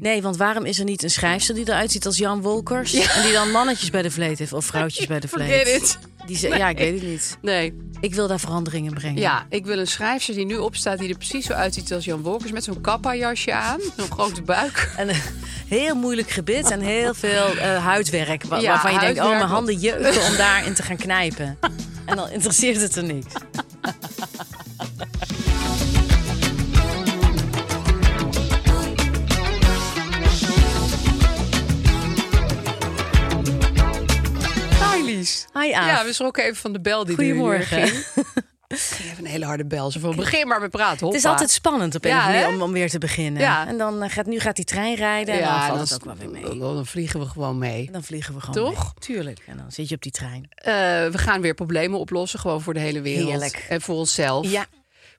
Nee, want waarom is er niet een schrijfster die eruit ziet als Jan Wolkers... en die dan mannetjes bij de vleet heeft of vrouwtjes bij de vleet? Die ze, Ja, ik weet het niet. Nee. Ik wil daar veranderingen brengen. Ja, ik wil een schrijfster die nu opstaat... die er precies zo uitziet als Jan Wolkers... met zo'n kappa-jasje aan, zo'n grote buik. En een heel moeilijk gebit en heel veel eh, huidwerk. wa- Ja, waarvan je denkt, oh, mijn handen jeuken om daarin te gaan knijpen. En dan interesseert het er niks. Hi Lies. Hi, Aaf. Ja, we schrokken even van de bel die Goedemorgen. er ging. ging even een hele harde bel. Zo van, begin maar met praten. Het is altijd spannend op een Ja, manier om, om weer te beginnen. Ja. En dan eh, gaat, nu gaat die trein rijden en dan Ja, valt dan, het ook wel weer mee. dan, dan vliegen we gewoon mee. Dan vliegen we gewoon Toch? mee. Tuurlijk. En dan zit je op die trein. Eh, we gaan weer problemen oplossen, gewoon voor de hele wereld. Heerlijk. En voor onszelf. Ja.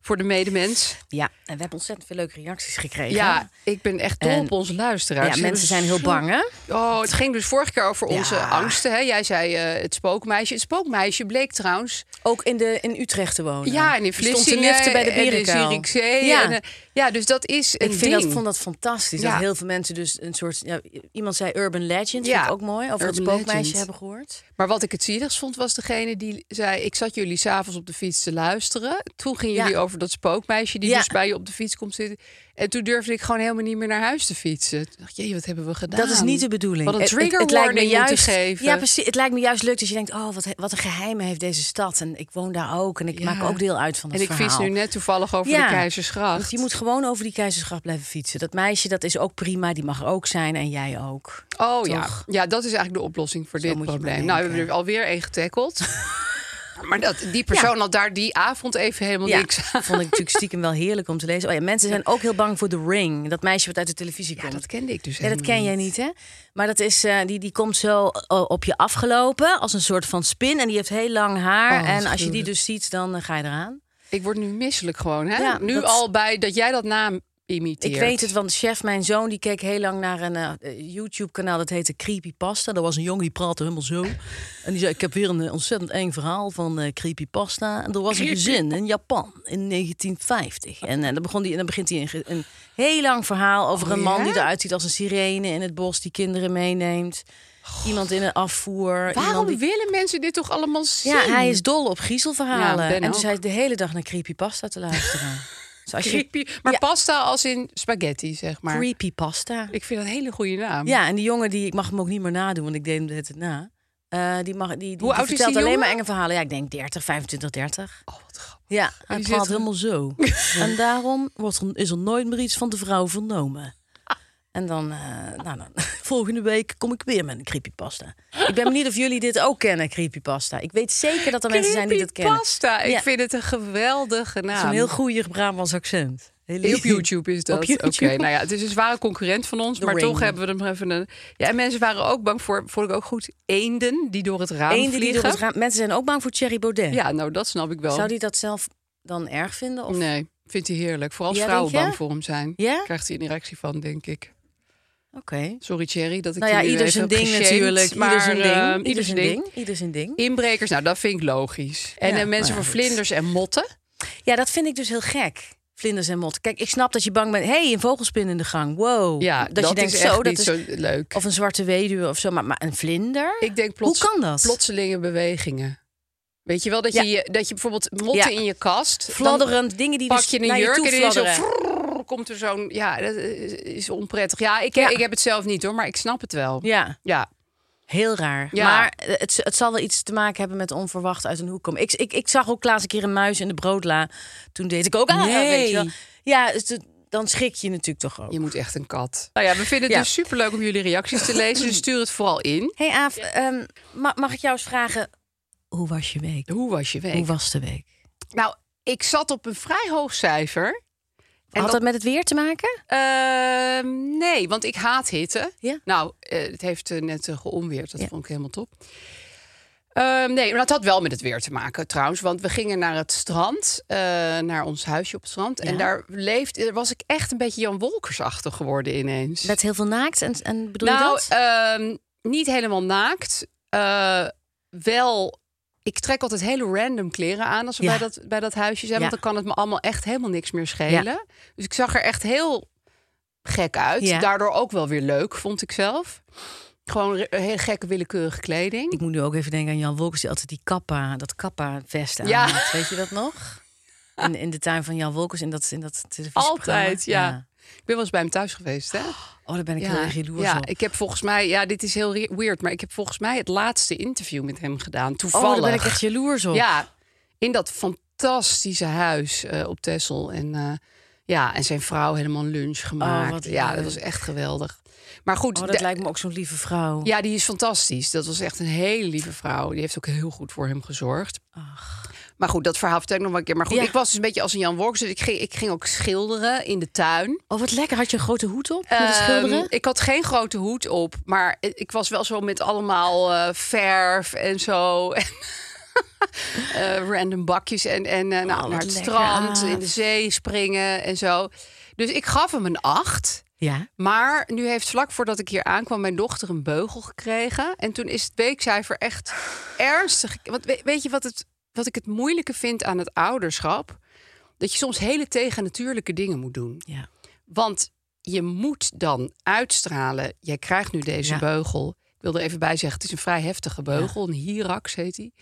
Voor de medemens. Ja, en we hebben ontzettend veel leuke reacties gekregen. Ja, ik ben echt dol En- op onze luisteraars. Ja, mensen zijn heel bang, hè? Oh, het ging dus vorige keer over Ja. onze angsten. Hè? Jij zei eh, het spookmeisje. Het spookmeisje bleek trouwens... Ook in, de, in Utrecht te wonen. Ja, en in stond Vlissingen liften bij de Bierenkuil. Ja. En, eh, ja, dus dat is een ik vind ding. dat, vond dat fantastisch. Ja. Dat heel veel mensen dus een soort... Ja, iemand zei urban legend, vind Ja, ik ook mooi. Over het spookmeisje legend. hebben gehoord. Maar wat ik het zieligst vond, was degene die zei... ik zat jullie s'avonds op de fiets te luisteren. Toen gingen jullie over dat spookmeisje... die Ja. dus bij je op de fiets komt zitten. En toen durfde ik gewoon helemaal niet meer naar huis te fietsen. Toen dacht jee, wat hebben we gedaan? Dat is niet de bedoeling. Wat een Het- het- trigger het, lijkt me juist, geven. Ja, precies. Het lijkt me juist leuk dat je denkt... oh, wat, wat een geheimen heeft deze stad. En ik woon daar ook. En ik Ja. maak ook deel uit van het En ik verhaal. fiets nu net toevallig over Ja. de Keizersgracht. Dus je moet gewoon over die keizersgracht blijven fietsen. Dat meisje, dat is ook prima. Die mag er ook zijn. En jij ook. Oh ja. Toch? ja, dat is eigenlijk de oplossing voor Zo dit probleem. Nou, we hebben er alweer één getackeld. maar dat, die persoon had daar die avond even helemaal Ja, niks aan. vond ik natuurlijk stiekem wel heerlijk om te lezen. Oh ja, mensen zijn ook heel bang voor The Ring. Dat meisje wat uit de televisie Ja, komt. dat kende ik dus Ja, dat ken jij niet, hè? Maar dat is, eh, die, die komt zo eh, op je afgelopen als een soort van spin. En die heeft heel lang haar. Oh, en als je die dus ziet, dan eh, ga je eraan. Ik word nu misselijk gewoon, hè? Ja, nu dat- al bij dat jij dat naam imiteert. Ik weet het, want chef, mijn zoon, die keek heel lang naar een eh, YouTube-kanaal. Dat heette Creepypasta. Dat was een jongen die praatte helemaal zo. En die zei, ik heb weer een eh, ontzettend eng verhaal van eh Creepypasta. En er was een gezin in Japan in 1950. En, eh, dan, begon die, en dan begint hij een, heel lang verhaal over Oh, een man ja? die eruit ziet als een sirene in het bos. Die kinderen meeneemt. Iemand in een afvoer. Waarom die- willen mensen dit toch allemaal zien? Ja, hij is dol op griezelverhalen. Ja, en dus hij is de hele dag naar Creepypasta te luisteren. dus als je Creepy. Maar Ja. pasta als in spaghetti, zeg maar. Creepypasta. Ik vind dat een hele goede naam. Ja, en die jongen, die, ik mag hem ook niet meer nadoen, want ik deed hem tijd na. Eh, die, mag, die, die, die oud is vertelt die alleen jongen? maar enge verhalen. Ja, ik denk 30, 25, 30. Oh, wat grappig. Ja, hij praat zit- helemaal zo. en daarom wordt er, is er nooit meer iets van de vrouw vernomen. En dan, eh, nou dan, volgende week kom ik weer met een creepypasta. Ik ben benieuwd of jullie dit ook kennen, creepypasta. Ik weet zeker dat er mensen zijn die dat kennen. Pasta. Ik Ja. vind het een geweldige Het is naam. een heel goeie Brabants accent. Heel Op YouTube is dat. Oké, YouTube. nou ja, het is een zware concurrent van ons, The maar Ring. toch hebben we hem even een. Ja, en mensen waren ook bang voor, vond ik ook goed, eenden die door het raam Eenden die door het raam- Mensen zijn ook bang voor Thierry Baudet. Ja, nou dat snap ik wel. Zou die dat zelf dan erg vinden? Of? Nee, vindt hij heerlijk. Vooral Ja, vrouwen bang voor hem zijn. Ja? Krijgt hij een erectie van, denk ik. Oké. Sorry Thierry dat ik Nou ja, nu ieder zijn ding geshamed, natuurlijk. Maar, ieder zijn ding. eh, ieder zijn ding. Ieder zijn ding. Inbrekers, nou dat vind ik logisch. En Ja, eh, mensen maar voor vlinders en motten. Ja, dat vind ik dus heel gek. Vlinders en mot. Kijk, ik snap dat je bang bent. hey, een vogelspin in de gang. Wow. Ja, dat, je denkt zo. Dat niet is, zo leuk. Of een zwarte weduwe of zo. Maar, maar een vlinder? ik denk plots, Hoe kan dat? plotselinge bewegingen. Weet je wel, dat, Ja. je, dat je bijvoorbeeld motten in je kast... Fladderend, dingen die pak dus je een jurk en zo... komt er zo'n... Ja, dat is, onprettig. Ja ik, Ja. ik heb het zelf niet hoor, maar ik snap het wel. Ja, Ja. heel raar. Ja. Maar het, het zal wel iets te maken hebben met onverwacht uit een hoek komen. Ik, ik, ik zag ook laatst een keer een muis in de broodla. Toen deed ik ook... Ah, Nee. weet je wel. Ja, dus het- dan schrik je natuurlijk toch ook. Je moet echt een kat. Nou ja, we vinden het Ja. dus superleuk om jullie reacties te lezen. Dus stuur het vooral in. Hey Aaf, ehm, ma- mag ik jou eens vragen... Hoe was je week? Hoe was je week? Hoe was de week? Nou, ik zat op een vrij hoog cijfer. En Had dat- met het weer te maken? Ehm, nee, want ik haat hitte. Ja. Nou, eh, het heeft eh, net uh, geonweerd. Dat Ja. vond ik helemaal top. Ehm, nee, maar dat had wel met het weer te maken trouwens. Want we gingen naar het strand, eh, naar ons huisje op het strand. En daar leefde, was ik echt een beetje Jan Wolkersachtig geworden ineens. Met heel veel naakt en, en bedoel je nou, dat? ehm, niet helemaal naakt. Eh, wel, ik trek altijd hele random kleren aan als we Ja. bij, dat, bij dat huisje zijn. Ja. Want dan kan het me allemaal echt helemaal niks meer schelen. Dus ik zag er echt heel gek uit. Daardoor ook wel weer leuk, vond ik zelf. Gewoon hele gekke willekeurige kleding. Ik moet nu ook even denken aan Jan Wolkers die altijd die kappa, dat kappa vest aan had. Weet je dat nog? In, in de tuin van Jan Wolkers in dat, in dat. Altijd, ja. Ik ben wel eens bij hem thuis geweest, hè? Oh, daar ben ik heel erg jaloers ja, op. ik heb volgens mij, ja, dit is heel weird, maar ik heb volgens mij het laatste interview met hem gedaan. oh, Toevallig. daar ben ik echt jaloers op. Ja, in dat fantastische huis eh, op Texel. En eh, ja, en zijn vrouw helemaal lunch gemaakt. Oh, ja, dat was echt geweldig. Maar goed, Oh, dat de- lijkt me ook zo'n lieve vrouw. ja, die is fantastisch. Dat was echt een hele lieve vrouw. Die heeft ook heel goed voor hem gezorgd. Maar goed, dat verhaal vertel ik nog een keer. Maar goed, Ja. ik was dus een beetje als een Jan Works. Dus ik ging, ik ging ook schilderen in de tuin. Oh, wat lekker. Had je een grote hoed op met Ehm, schilderen? ik had geen grote hoed op, maar ik was wel zo met allemaal eh, verf en zo. Eh, random bakjes en, en eh, nou, Oh, naar het lekker, strand, in de zee springen en zo. Dus ik gaf hem een acht. Ja. Maar nu heeft vlak voordat ik hier aankwam mijn dochter een beugel gekregen. En toen is het weekcijfer echt ernstig. Want we- weet je wat, het, wat ik het moeilijke vind aan het ouderschap? Dat je soms hele tegennatuurlijke dingen moet doen. ja. Want je moet dan uitstralen. Jij krijgt nu deze Ja. beugel. Ik wil er even bij zeggen, het is een vrij heftige beugel. Een Hyrax heet die.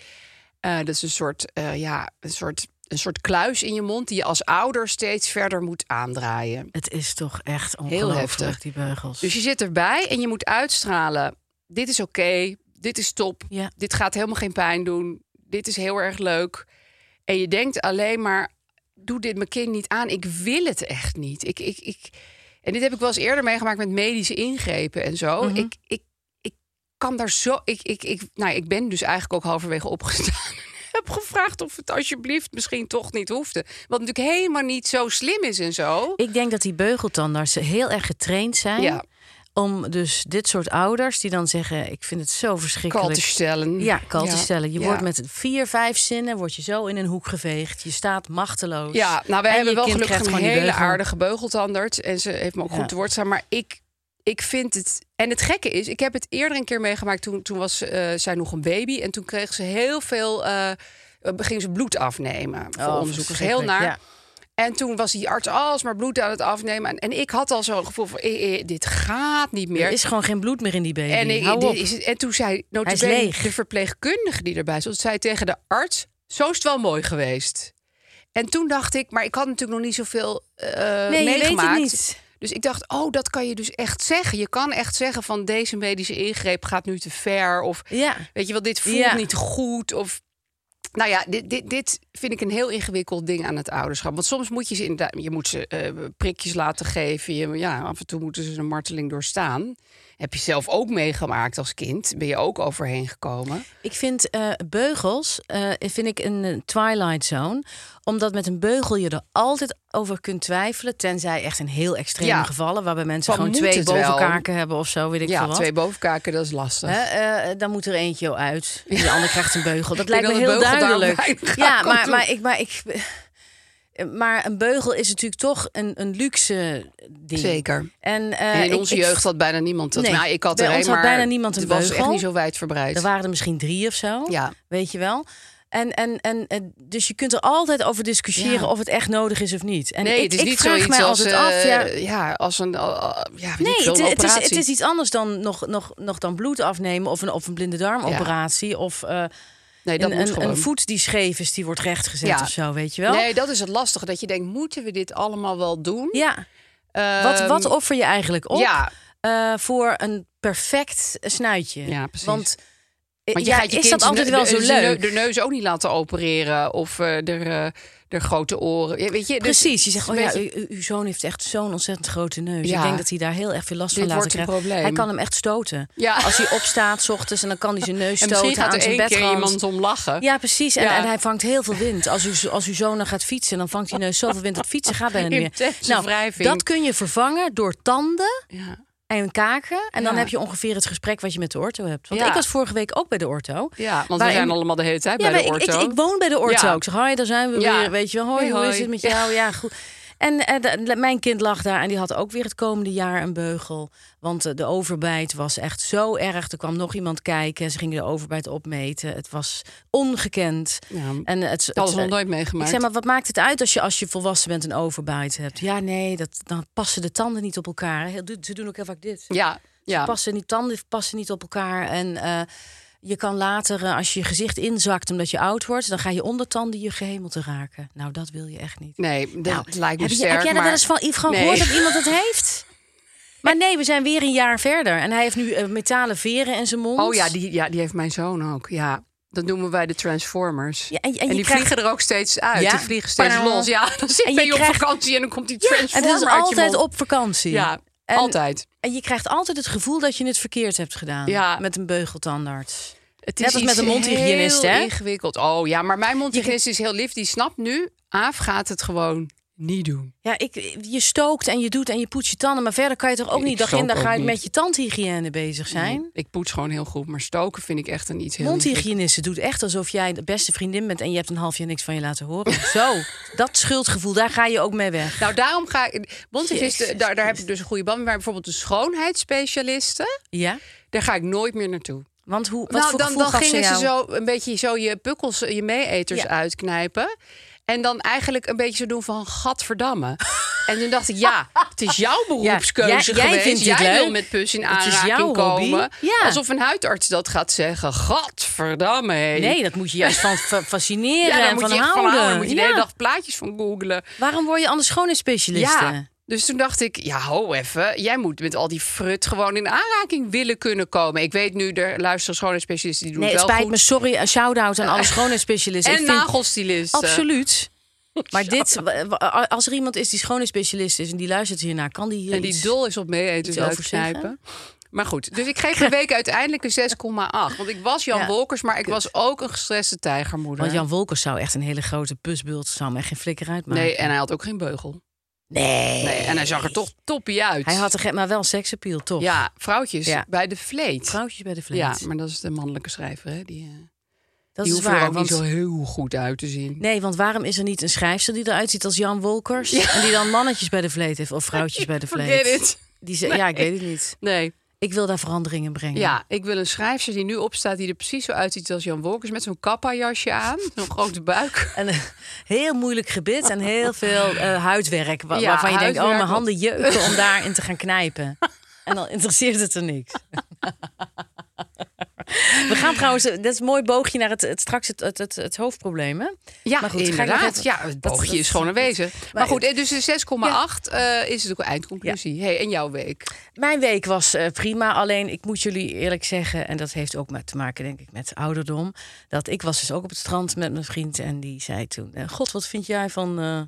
Eh, dat is een soort, eh, ja, een, soort, een soort kluis in je mond... die je als ouder steeds verder moet aandraaien. Het is toch echt Heel ongelooflijk, heftig. die beugels. Dus je zit erbij en je moet uitstralen. Dit is oké, dit is top, Ja. dit gaat helemaal geen pijn doen. Dit is heel erg leuk. En je denkt alleen maar, doe dit mijn kind niet aan. Ik wil het echt niet. Ik, ik, ik, en dit heb ik wel eens eerder meegemaakt met medische ingrepen en zo. Mhm. ik, ik, ik kan daar zo... Ik, ik, ik, nou, ik ben dus eigenlijk ook halverwege opgestaan. heb gevraagd of het alsjeblieft misschien toch niet hoefde. Wat natuurlijk helemaal niet zo slim is en zo. Ik denk dat die beugeltandartsen heel erg getraind zijn... Ja. Om dus dit soort ouders die dan zeggen... ik vind het zo verschrikkelijk. Kal te stellen. Ja, kal te stellen. Je Ja. wordt met vier, vijf zinnen word je zo in een hoek geveegd. Je staat machteloos. Ja, nou, wij En hebben wel gelukkig een hele beugel. aardige beugeltandarts. En ze heeft me ook goed te woord staan. Maar ik, ik vind het... En het gekke is, ik heb het eerder een keer meegemaakt. Toen, toen was eh, zij nog een baby. En toen kreeg ze heel veel... eh eh, ging ze bloed afnemen voor Oh, onderzoekers. Heel naar. En toen was die arts alsmaar bloed aan het afnemen. En, en ik had al zo'n gevoel van, eh, eh, dit gaat niet meer. Er is gewoon geen bloed meer in die baby. En, ik, Hou dit op. is het- en toen zei notabene de verpleegkundige die erbij zat, zei tegen de arts: Zo is het wel mooi geweest. En toen dacht ik, maar ik had natuurlijk nog niet zoveel eh Nee, je weet het meegemaakt. niet. Dus ik dacht, oh, dat kan je dus echt zeggen. Je kan echt zeggen van deze medische ingreep gaat nu te ver. Of Ja. weet je wel, dit voelt Ja. niet goed. Of nou ja, dit, dit, dit vind ik een heel ingewikkeld ding aan het ouderschap. Want soms moet je ze inderdaad, je moet ze eh, prikjes laten geven. Je, ja, af en toe moeten ze een marteling doorstaan. Heb je zelf ook meegemaakt als kind? Ben je ook overheen gekomen? Ik vind eh, beugels eh, vind ik een eh, twilight zone. Omdat met een beugel je er altijd over kunt twijfelen. Tenzij echt in heel extreme Ja. gevallen. Waarbij mensen Van gewoon twee wel? bovenkaken hebben of zo. Weet ik veel ja, wat. twee bovenkaken, dat is lastig. Hè, dan moet er eentje uit. En de ander krijgt een beugel. Dat lijkt me heel duidelijk. Ja, maar, maar, ik, maar, ik, maar een beugel is natuurlijk toch een, een luxe ding. Zeker. En, eh, En in onze ik- jeugd had bijna niemand dat. Nee, nou, ik had er een, maar bijna niemand een het was echt beugel. niet zo wijdverbreid. Er waren er misschien drie of zo. Ja. Weet je wel? En, en, en, en dus je kunt er altijd over discussiëren Ja. of het echt nodig is of niet. En nee, ik, het is ik niet vraag mij als, altijd eh, af. Ja, ja, als een, uh, ja, nee, het, een het is, het is iets anders dan nog, nog, nog dan bloed afnemen of een, of een blinde darmoperation. Of, eh, Nee, Nee, dat een, moet een, gewoon. een voet die scheef is, die wordt rechtgezet Ja. of zo, weet je wel? Nee, dat is het lastige. Dat je denkt, moeten we dit allemaal wel doen? Ja. Wat, Ehm, wat offer je eigenlijk op Ja, eh, voor een perfect snuitje? Ja, precies. Want, want je ja, gaat je is kind dat altijd de- wel de- zo de leuk? De neus ook niet laten opereren of eh er, eh, er grote oren. Ja, weet je, dus Precies, je zegt, oh ja, u- uw zoon heeft echt zo'n ontzettend grote neus. Ja. Ik denk dat hij daar heel erg veel last van Dit krijgen. probleem. Hij kan hem echt stoten. Ja. Als hij opstaat 's ochtends en dan kan hij zijn neus en misschien stoten gaat aan er zijn één keer iemand om lachen. Ja, precies. En, en hij vangt heel veel wind. Als, u, als uw zoon dan gaat fietsen, dan vangt die neus zoveel wind dat fietsen gaat bijna niet meer. Wrijving. dat kun je vervangen door tanden Ja. En kaken. En dan Ja. heb je ongeveer het gesprek wat je met de ortho hebt. Want Ja. ik was vorige week ook bij de ortho. Ja, want we zijn allemaal de hele tijd Ja, bij de maar ik, ik, ik woon bij de ortho. Ja. Ik zeg, hoi, daar zijn we weer. Weet je wel, hoi, Hey, hoe is hoi. het met jou? Ja, goed. En eh, mijn kind lag daar en die had ook weer het komende jaar een beugel. Want eh, de overbijt was echt zo erg. Er kwam nog iemand kijken. Ze gingen de overbijt opmeten. Het was ongekend. Ja, En het, dat nog nooit ik meegemaakt. zeg maar, wat maakt het uit als je, als je volwassen bent een overbijt hebt? Ja, nee, dat, dan passen de tanden niet op elkaar. Ze doen ook heel vaak dit. ja, ja. Passen niet, tanden passen niet op elkaar. En eh, je kan later, eh, als je je gezicht inzakt omdat je oud wordt, dan ga je ondertanden je gehemelte raken. Nou, dat wil je echt niet. Nee, dat Nou, lijkt me heb, je, sterk. heb jij er wel eens van Nee. gehoord dat iemand het heeft? Maar nee, we zijn weer een jaar verder. En hij heeft nu eh, metalen veren in zijn mond. Oh ja die, ja, die heeft mijn zoon ook. Ja, dat noemen wij de Transformers. Ja, en- en en, je die krijgt- vliegen er ook steeds uit. Ja. Die vliegen steeds los. Ja, dan zit En je je op krijgt- vakantie en dan komt die En Transformer het is je altijd op vakantie. Ja, En- altijd. En je krijgt altijd het gevoel dat je het verkeerd hebt gedaan. Ja. Met een beugeltandarts. Het Net als met een mondhygiënist, heel hè? ingewikkeld. Oh ja, maar mijn mondhygiënist is heel lief. Die snapt nu, Aaf gaat het gewoon niet doen. Ja, ik, je stookt en je doet en je poetst je tanden. Maar verder kan je toch ook Ik niet dag in dag uit met je tandhygiëne bezig zijn? Ik poets gewoon heel goed, maar stoken vind ik echt een iets heel Mondhygiëniste doet echt alsof jij de beste vriendin bent... en je hebt een half jaar niks van je laten horen. Zo, dat schuldgevoel, daar ga je ook mee weg. Nou, daarom ga ik. Mondhygiënisten, daar, daar heb ik dus een goede band mee. Maar bijvoorbeeld de schoonheidsspecialisten, Ja? daar ga ik nooit meer naartoe. Want hoe, wat nou, voor dan, dan gingen ze jou? zo een beetje zo je pukkels, je meeeters Ja. uitknijpen. En dan eigenlijk een beetje zo doen van gadverdamme. en toen dacht ik, ja, het is jouw beroepskeuze jij- jij geweest. vindt jij wil leuk. met pus in Het is aanraking komen. Ja. Alsof een huidarts dat gaat zeggen. Gadverdamme. hé. Nee, dat moet je juist van fa- fascineren ja, en moet van je echt van houden. houden. moet je de Ja. hele dag plaatjes van googlen. Waarom word je anders schoonheidsspecialiste? Ja. Dus toen dacht ik, ja, ho even. Jij moet met al die frut gewoon in aanraking willen kunnen komen. Ik weet nu, er luisteren schoonheidsspecialisten die doen Nee, het wel spijt goed. me. Sorry, een shout-out aan alle schoonheidsspecialisten. En nagelstilisten. Absoluut. Maar dit, als er iemand is die schoonheidsspecialist is en die luistert hiernaar, kan die hier En die dol is op over uitknijpen. Maar goed, dus ik geef de week uiteindelijk een 6,8. Want ik was Jan Ja, Wolkers, maar ik was ook een gestreste tijgermoeder. Want Jan Wolkers zou echt een hele grote pusbult, zou echt geen flikker uitmaken. Nee, en hij had ook geen beugel. Nee. Nee, en hij zag er toch toppie uit. Hij had er maar wel seksappeal, toch? Ja, vrouwtjes Ja. bij de vleet. Vrouwtjes bij de vleet. Ja, maar dat is de mannelijke schrijver, hè? Die, eh, dat die is er ook Want, niet zo heel goed uit te zien. nee, want waarom is er niet een schrijfster die eruit ziet als Jan Wolkers? En die dan mannetjes bij de vleet heeft of vrouwtjes bij de vleet? Forget it. Die ze, Ja, ik weet het niet. Nee. Ik wil daar veranderingen brengen. Ja, ik wil een schrijfster die nu opstaat... die er precies zo uitziet als Jan Wolkers... met zo'n kappa-jasje aan, zo'n grote buik. En een heel moeilijk gebit en heel veel eh, huidwerk. wa- Ja, waarvan je denkt, oh, mijn handen jeuken om daarin te gaan knijpen. En dan interesseert het er niks. We gaan trouwens, dat is een mooi boogje naar het, het straks het, het, het, het hoofdprobleem. Hè? Ja, Maar goed, inderdaad. even- ja, het dat- boogje dat- is gewoon aanwezig. Maar, Maar goed, eh, dus de 6,8 eh, is het ook een eindconclusie. Hey, en jouw week? Mijn week was eh, prima. Alleen ik moet jullie eerlijk zeggen, en dat heeft ook met te maken, denk ik, met ouderdom. Dat ik was dus ook op het strand met mijn vriend en die zei toen: eh, God, wat vind jij van, eh,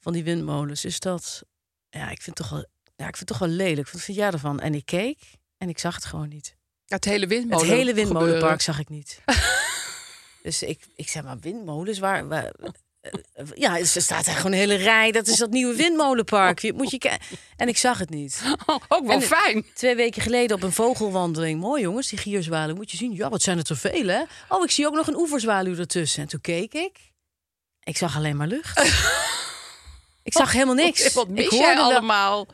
van die windmolens? Is dat. Ja, ik vind het toch wel, ja, ik vind het toch wel lelijk. Wat vind jij ervan? En ik keek en ik zag het gewoon niet. Het hele windmolen het hele gebeuren. windmolenpark zag ik niet. dus ik, ik zeg maar, windmolens, waar. waar eh, ja, er staat er gewoon een hele rij. Dat is dat nieuwe windmolenpark. Je- Moet je en ik zag het niet. Oh, ook wel En- fijn. Twee weken geleden op een vogelwandeling. Mooi jongens, die gierzwaluwen. Moet je zien. Ja, wat zijn er te veel, hè? Oh, ik zie ook nog een oeverzwaluw ertussen. En toen keek ik. Ik zag alleen maar lucht. ik zag helemaal niks. Wat ik mis jij hoorde allemaal?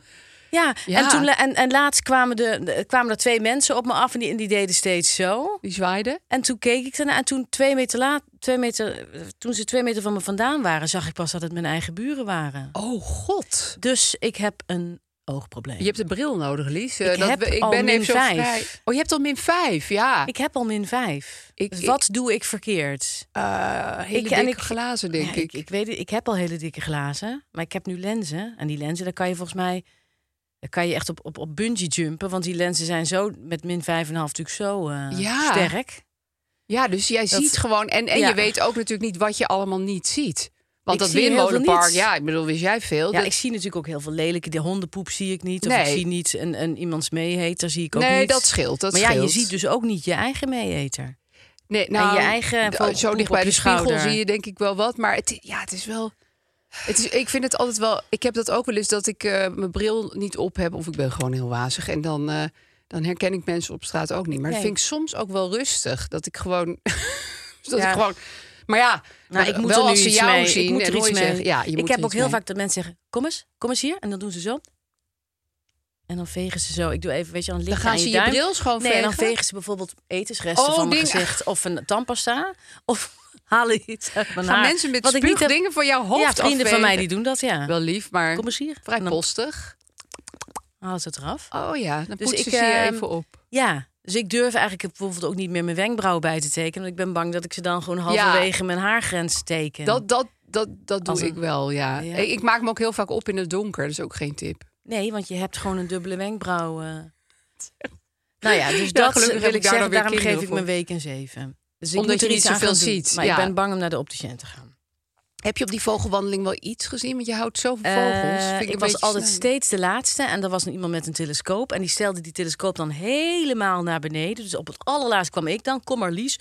Ja, Ja. En, toen, en, en laatst kwamen, de, de- kwamen er twee mensen op me af. En die, en die deden steeds zo. Die zwaaide. En toen keek ik ernaar. En toen twee meter laat, twee meter, toen ze twee meter van me vandaan waren, zag ik pas dat het mijn eigen buren waren. Oh god. Dus ik heb een oogprobleem. Je hebt een bril nodig, Lies. Eh, Ik heb we- al ben min even vijf. vrij. Oh, je hebt al min 5, ja. Ik heb al min 5. Ik- Dus ik- wat doe ik verkeerd? Eh, hele Ik- en dikke ik- glazen, denk Ja, ik. ik. weet het, ik heb al hele dikke glazen, maar ik heb nu lenzen. En die lenzen, daar kan je volgens mij... Daar kan je echt op, op, op bungee jumpen. Want die lenzen zijn zo met min 5,5 natuurlijk zo Ja. sterk. Ja, dus jij Dat- ziet gewoon... En, en Ja. je weet ook natuurlijk niet wat je allemaal niet ziet. Want Ik dat windmolenpark, ja, ik bedoel, wist jij veel. Ja, Dat- ik zie natuurlijk ook heel veel lelijke. De hondenpoep zie ik niet. Of Nee. ik zie niet een, een iemands meeheter, zie ik ook nee, niet. dat scheelt. Dat maar ja, je ziet dus ook niet je eigen meeheter. Nee, nou, je eigen d- vogelpoep zo dicht bij je de spiegel zie je denk ik wel wat. Maar het, ja, het is wel... Het is, ik vind het altijd wel... Ik heb dat ook wel eens dat ik eh, mijn bril niet op heb. Of ik ben gewoon heel wazig. En dan, eh, dan herken ik mensen op straat ook niet. Maar dat vind ik soms ook wel rustig. Dat ik gewoon... dat Ja. ik gewoon... Maar ja, Nou, ik moet wel er nu ze iets jou mee. zien ik moet er iets mee. zeggen, ja, je ik moet heb ook heel mee. vaak dat mensen zeggen: kom eens, kom eens hier. En dan doen ze zo. En dan vegen ze zo. Ik doe even, weet je, dan Dan ligt gaan aan ze je je bril schoon Nee, en dan vegen? vegen ze bijvoorbeeld etensresten Oh, van mijn ding- gezicht of een tandpasta. Of halen iets uit mijn Gaan haar. mensen met Wat ik niet heb- dingen van jouw hoofd Ja, vrienden van afvegen? mij die doen dat, ja. Wel lief, maar Kom eens hier. vrij En dan postig. halen ze het eraf. Oh ja, dan Dus poetsen ik, ze je ehm, even op. Ja, dus ik durf eigenlijk bijvoorbeeld ook niet meer mijn wenkbrauwen bij te tekenen. Want ik ben bang dat ik ze dan gewoon halverwege mijn haargrens teken. Dat, dat, dat, dat doe een- ik wel, ja. Ja. Ik, ik maak me ook heel vaak op in het donker. Dat is ook geen tip. Nee, want je hebt gewoon een dubbele wenkbrauw. eh. Nou ja, dus Ja, dat gelukkig wil heb ik ik daar zeggen. weer Daarom geef kinderen ik voor. mijn week een zeven. Dus ik Omdat je er niet iets aan zoveel ziet, Maar ja. ik ben bang om naar de opticien te gaan. Heb je op die vogelwandeling wel iets gezien? Want je houdt zoveel Eh, vogels. Ik was altijd steeds de laatste. En er was een iemand met een telescoop. En die stelde die telescoop dan helemaal naar beneden. Dus op het allerlaatst kwam ik dan. Kom maar Lies.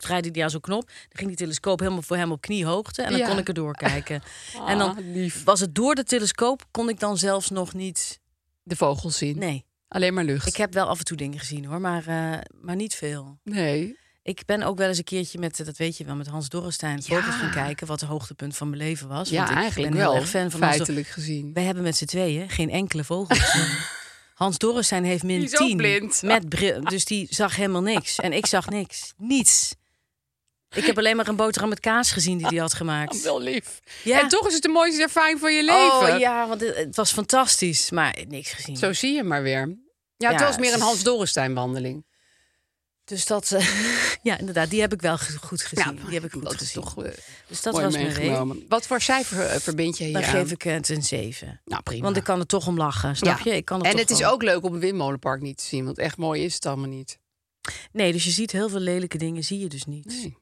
Draaide die aan zo'n knop. Dan ging die telescoop helemaal voor hem op kniehoogte. En dan Ja. kon ik er doorkijken. en dan Ah, lief. was het door de telescoop. Kon ik dan zelfs nog niet... De vogels zien. Nee, Alleen maar lucht. ik heb wel af en toe dingen gezien hoor. Maar, eh, maar niet veel. Nee. Ik ben ook wel eens een keertje met, eh, dat weet je wel, met Hans Dorrestein Ja. vogels gaan kijken. Wat het hoogtepunt van mijn leven was. Ja, Want ik eigenlijk ben wel. heel erg fan van Hans feitelijk gezien. wij hebben met z'n tweeën geen enkele vogel gezien. Hans Dorrestein heeft min Die is ook 10. blind. Met bril, dus die zag helemaal niks. En ik zag niks. Niets. Ik heb alleen maar een boterham met kaas gezien die hij had gemaakt. Wel lief. Ja. En toch is het de mooiste ervaring van je leven. Oh ja, want het, het was fantastisch. Maar niks gezien. Zo zie je maar weer. Ja, Ja, het was meer een Hans Dorrestein wandeling. Dus dat, eh, ja inderdaad, die heb ik wel go- goed gezien. die heb ik goed gezien. toch eh, dus dat was mijn meegenomen. Wat voor cijfer eh, verbind je hier Dan aan? geef ik het een 7. Nou, prima. Want ik kan er toch om lachen, snap Ja. je? Ik kan er en het is ook leuk om een windmolenpark niet te zien. Want echt mooi is het allemaal niet. Nee, dus je ziet heel veel lelijke dingen, zie je dus niet. Nee,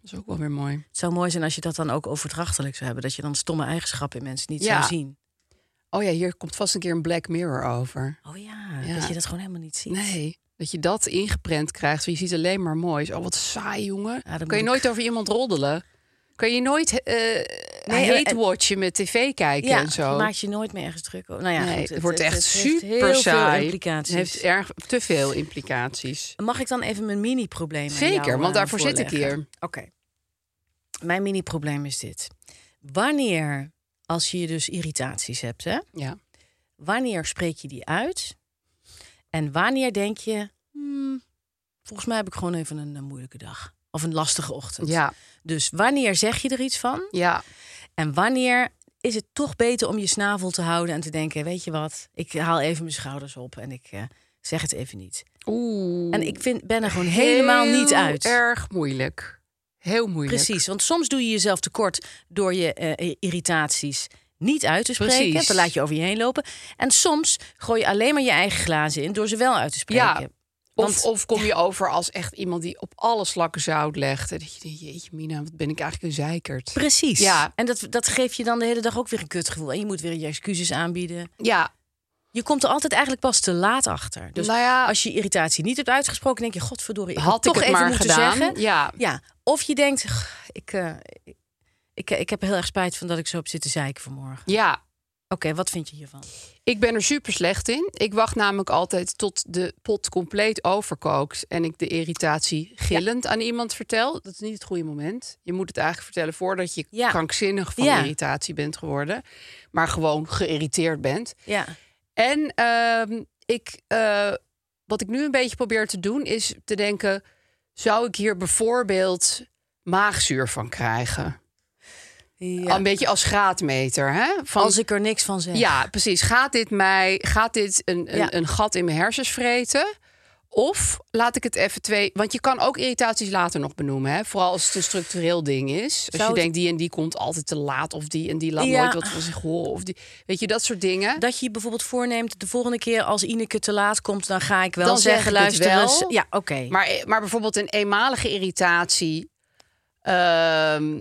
dat is ook wel weer mooi. Het zou mooi zijn als je dat dan ook overdrachtelijk zou hebben. Dat je dan stomme eigenschappen in mensen niet Ja. zou zien. Oh ja, hier komt vast een keer een Black Mirror over. Oh ja, Ja. dat je dat gewoon helemaal niet ziet. Nee, dat je dat ingeprent krijgt. Je ziet alleen maar moois. Oh, wat saai, jongen. dan kan je nooit over iemand roddelen? Kan je nooit eh Nee, hate en- watchen met tv kijken Ja, en zo? je maakt je nooit meer ergens druk over. Nou ja, nee, goed, het, het, wordt het- echt het super heel veel saai. implicaties. Het heeft erg te veel implicaties. Mag ik dan even mijn mini-probleem Zeker, jou, want eh, daarvoor zit ik hier. Oké. Mijn mini-probleem is dit. Wanneer, als je dus irritaties hebt, hè, Ja. wanneer spreek je die uit? En wanneer denk je, hmm, volgens mij heb ik gewoon even een, moeilijke dag. Of een lastige ochtend. Ja, Dus wanneer zeg je er iets van? ja. En wanneer is het toch beter om je snavel te houden en te denken: weet je wat, ik haal even mijn schouders op en ik eh, zeg het even niet. Oeh. En ik vind, ben er gewoon helemaal niet uit. erg moeilijk. Heel moeilijk. Precies, want soms doe je jezelf tekort door je eh, irritaties niet uit te spreken. Precies. Dan laat je over je heen lopen. En soms gooi je alleen maar je eigen glazen in door ze wel uit te spreken. Ja. Want- Of, of kom je over als echt iemand die op alle slakken zout legt. En dat je denkt, jeetje mina, wat ben ik eigenlijk een zeikert. Precies. Ja. En dat, dat geeft je dan de hele dag ook weer een kutgevoel. En je moet weer je excuses aanbieden. Ja, Je komt er altijd eigenlijk pas te laat achter. Dus nou ja, als je irritatie niet hebt uitgesproken, denk je: Godverdorie, ik had had ik toch het even maar moeten gedaan. zeggen. Ja, Ja. Of je denkt: "Ugh, ik, eh, ik, ik heb heel erg spijt van dat ik zo heb zitten zeiken vanmorgen. ja. Oké, wat vind je hiervan? Ik ben er super slecht in. Ik wacht namelijk altijd tot de pot compleet overkookt en ik de irritatie gillend aan iemand vertel. Dat is niet het goede moment. Je moet het eigenlijk vertellen voordat je Ja. krankzinnig van Ja. irritatie bent geworden, maar gewoon geïrriteerd bent. Ja. En ehm, ik, eh, wat ik nu een beetje probeer te doen is te denken: zou ik hier bijvoorbeeld maagzuur van krijgen? Ja. Een beetje als graadmeter. Hè? Van, Als ik er niks van zeg. Ja, precies. Gaat dit, mij, gaat dit een, een, Ja. een gat in mijn hersens vreten? Of laat ik het even twee... Want je kan ook irritaties later nog benoemen. Hè? Vooral als het een structureel ding is. Als Zou je het- denkt, die en die komt altijd te laat. Of die en die laat Ja. nooit wat van zich horen. Of die, weet je, dat soort dingen. Dat je je bijvoorbeeld voorneemt, de volgende keer als Ineke te laat komt, dan ga ik wel Dan zeg zeggen, het luister eens. wel. Ja, oké. Maar, maar bijvoorbeeld een eenmalige irritatie. ehm,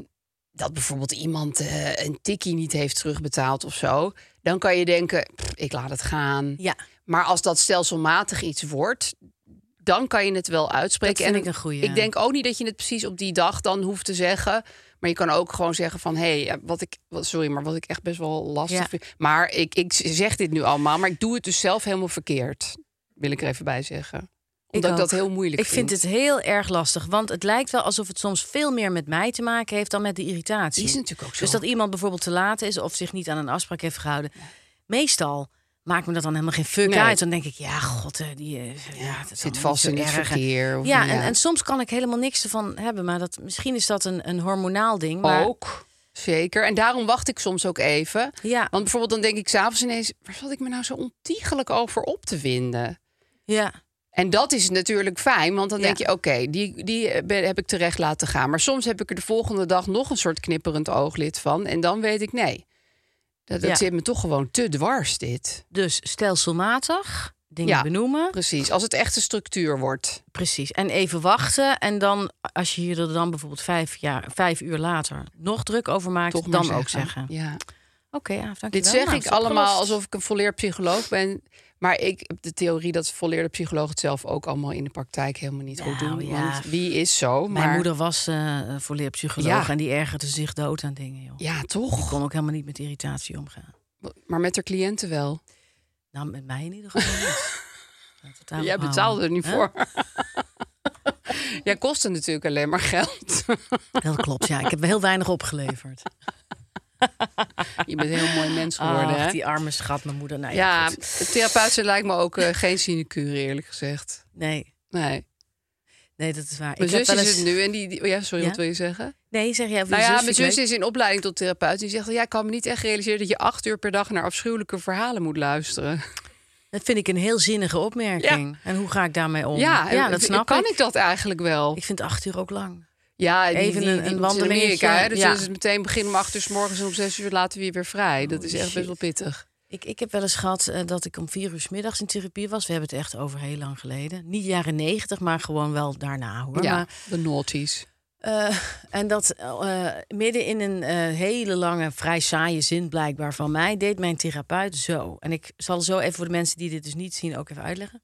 dat bijvoorbeeld iemand eh, een tikkie niet heeft terugbetaald of zo. Dan kan je denken, "Pff, ik laat het gaan. Ja, Maar als dat stelselmatig iets wordt, dan kan je het wel uitspreken. Dat vind en ik een goeie. Ik denk ook niet dat je het precies op die dag dan hoeft te zeggen. Maar je kan ook gewoon zeggen van... hé, hey, wat ik... wat- Sorry, maar wat ik echt best wel lastig Ja. vind... maar ik, ik zeg dit nu allemaal... maar ik doe het dus zelf helemaal verkeerd. Wil ik er even bij zeggen. Omdat ik, dat heel moeilijk Ik vind het heel erg lastig, want het lijkt wel alsof het soms veel meer met mij te maken heeft dan met de irritatie. Die is natuurlijk ook zo. Dus dat iemand bijvoorbeeld te laat is of zich niet aan een afspraak heeft gehouden. Meestal maakt me dat dan helemaal geen fuck Nee. uit. Dan denk ik, ja, god, eh, die eh, ja, dat zit vast in het verkeer. Of Ja, ja. en, en soms kan ik helemaal niks ervan hebben. Maar dat, misschien is dat een, een hormonaal ding. Maar, Ook, zeker. En daarom wacht ik soms ook even. Ja, Want bijvoorbeeld dan denk ik s'avonds ineens... waar zat ik me nou zo ontiegelijk over op te winden? ja, En dat is natuurlijk fijn, want dan Ja. denk je: oké, die, die ben- heb ik terecht laten gaan. Maar soms heb ik er de volgende dag nog een soort knipperend ooglid van. En dan weet ik: nee, dat, dat Ja. zit me toch gewoon te dwars, dit. dus stelselmatig dingen Ja. benoemen. Precies, als het echt een structuur wordt. Precies. En even wachten. En dan, als je je er dan bijvoorbeeld vijf, jaar, vijf uur later nog druk over maakt, Toch dan ook zeggen. Ja. Oké, ja, dankjewel. Dit zeg Nou, ik allemaal alsof ik een volleerd psycholoog ben. Maar ik heb de theorie dat volleerde psychologen het zelf ook allemaal in de praktijk helemaal niet goed Nou, doen. ja. Want wie is zo? Maar Mijn moeder was eh voor leerpsycholoog Ja. en die ergerde zich dood aan dingen. Joh. Ja, Die toch? kon ook helemaal niet met irritatie omgaan. Maar met haar cliënten wel. Nou, met mij in ieder geval niet. Jij betaalde er niet voor. Jij kostte natuurlijk alleen maar geld. Dat klopt, ja. Ik heb heel weinig opgeleverd. Je bent een heel mooi mens geworden, hè? die arme schat, mijn moeder. Nou, ja, Ja, therapeut lijkt me ook eh, geen sinecure, eerlijk gezegd. Nee, Nee. nee, dat is waar. Mijn ik heb zus is het nu en die... die- oh ja, sorry, Ja? wat wil je zeggen? Nee, zeg jij. Nou ja, mijn zus is in opleiding tot therapeut. Die zegt, ja, ik kan me niet echt realiseren... dat je acht uur per dag naar afschuwelijke verhalen moet luisteren. Dat vind ik een heel zinnige opmerking. En hoe ga ik daarmee om? Ja, ja dat snap kan ik. ik dat eigenlijk wel? Ik vind acht uur ook lang. Ja, die, Even een- die, Amerika, hè? Dus ja. is het meteen beginnen om acht uur s morgens... en om zes uur laten we je weer vrij. Dat is echt shit. best wel pittig. Ik, ik heb wel eens gehad eh, dat ik om vier uur 's middags in therapie was. We hebben het echt over heel lang geleden. Niet jaren negentig, maar gewoon wel daarna hoor. ja, Maar, de naughties. eh, en dat eh, midden in een eh, hele lange, vrij saaie zin blijkbaar van mij... deed mijn therapeut zo. En ik zal zo even voor de mensen die dit dus niet zien ook even uitleggen.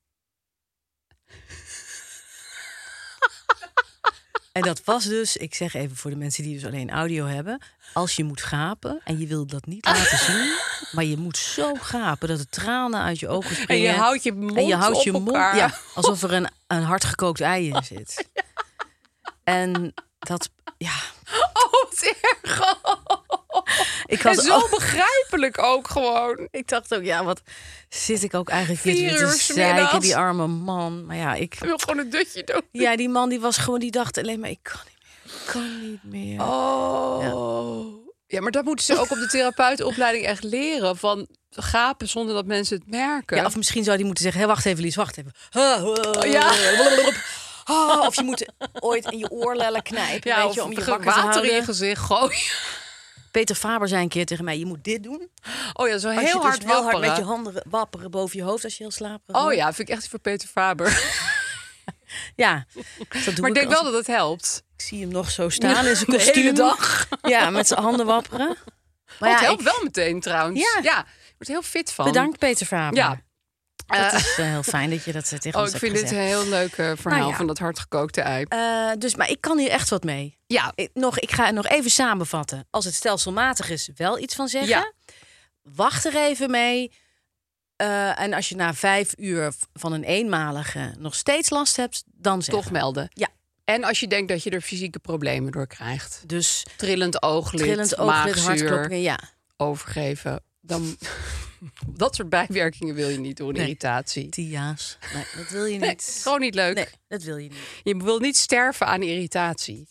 En dat was dus, ik zeg even voor de mensen die dus alleen audio hebben... als je moet gapen en je wil dat niet laten zien... maar je moet zo gapen dat de tranen uit je ogen En springen... je houdt je mond en je houdt op je mond, elkaar. ja, alsof er een, een hardgekookt ei in zit. En dat, ja, Oh, wat erg. ik En zo ook, begrijpelijk ook gewoon. ik dacht ook, ja, wat zit ik ook eigenlijk Vier weer te zeiken, die arme man. Maar ja, ik, Ik wil gewoon een dutje doen. ja, die man die was gewoon, die dacht alleen maar, ik kan niet meer, ik kan niet meer. Oh. Ja. maar dat moeten ze ook op de therapeutenopleiding echt leren. Van gapen zonder dat mensen het merken. Ja, of misschien zou die moeten zeggen, hé, wacht even Lies, wacht even. ja. Ah, Of je moet ooit in je oorlellen knijpen, Ja, weet je, om je wakker te water in je gezicht gooien. Peter Faber zei een keer tegen mij, je moet dit doen. Oh ja, zo heel hard dus wel hard met je handen wapperen boven je hoofd als je heel slaperig Oh wordt. ja, vind ik echt voor Peter Faber. Ja, dat doe maar ik denk als- wel dat het helpt. Ik zie hem nog zo staan in zijn De hele kostuum. dag. Ja, met zijn handen wapperen. Maar Maar het ja, helpt ik- wel meteen trouwens. Ja. ja. Ik word er heel fit van. bedankt Peter Faber. Ja. Dat Eh, is eh, heel fijn dat je dat eh, tegen oh, ons ik vind dit een heel leuk verhaal Nou ja. van dat hardgekookte ei. Dus, maar ik kan hier echt wat mee. Ja, Ik, nog, ik ga het nog even samenvatten. Als het stelselmatig is, wel iets van zeggen. Ja. Wacht er even mee. En als je na vijf uur van een eenmalige nog steeds last hebt, dan toch melden. Ja. En als je denkt dat je er fysieke problemen door krijgt. Dus Trillend ooglid, trillend ooglid, maagzuur, ja. overgeven. Dan, dat soort bijwerkingen wil je niet Nee. irritatie. Tia's. Nee, dat wil je Nee, niet. gewoon niet leuk. Nee, dat wil je niet. Je wil niet sterven aan irritatie.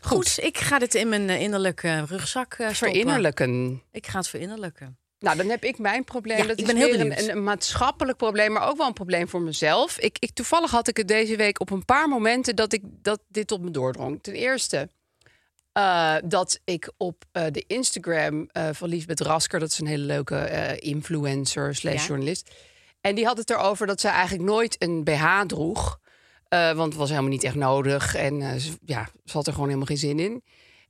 Goed, ik ga dit in mijn eh, innerlijke rugzak eh, stoppen. Verinnerlijken. Ik ga het verinnerlijken. Nou, dan heb ik mijn probleem. Ja, dat ik is ben heel een, een, maatschappelijk probleem, maar ook wel een probleem voor mezelf. Ik, ik, toevallig had ik het deze week op een paar momenten dat, ik, dat dit tot me doordrong. Ten eerste eh, dat ik op eh, de Instagram eh, van Liesbeth Rasker, dat is een hele leuke influencer slash Ja. journalist. En die had het erover dat zij eigenlijk nooit een BH droeg. want het was helemaal niet echt nodig. En ze, ja, ze had er gewoon helemaal geen zin in.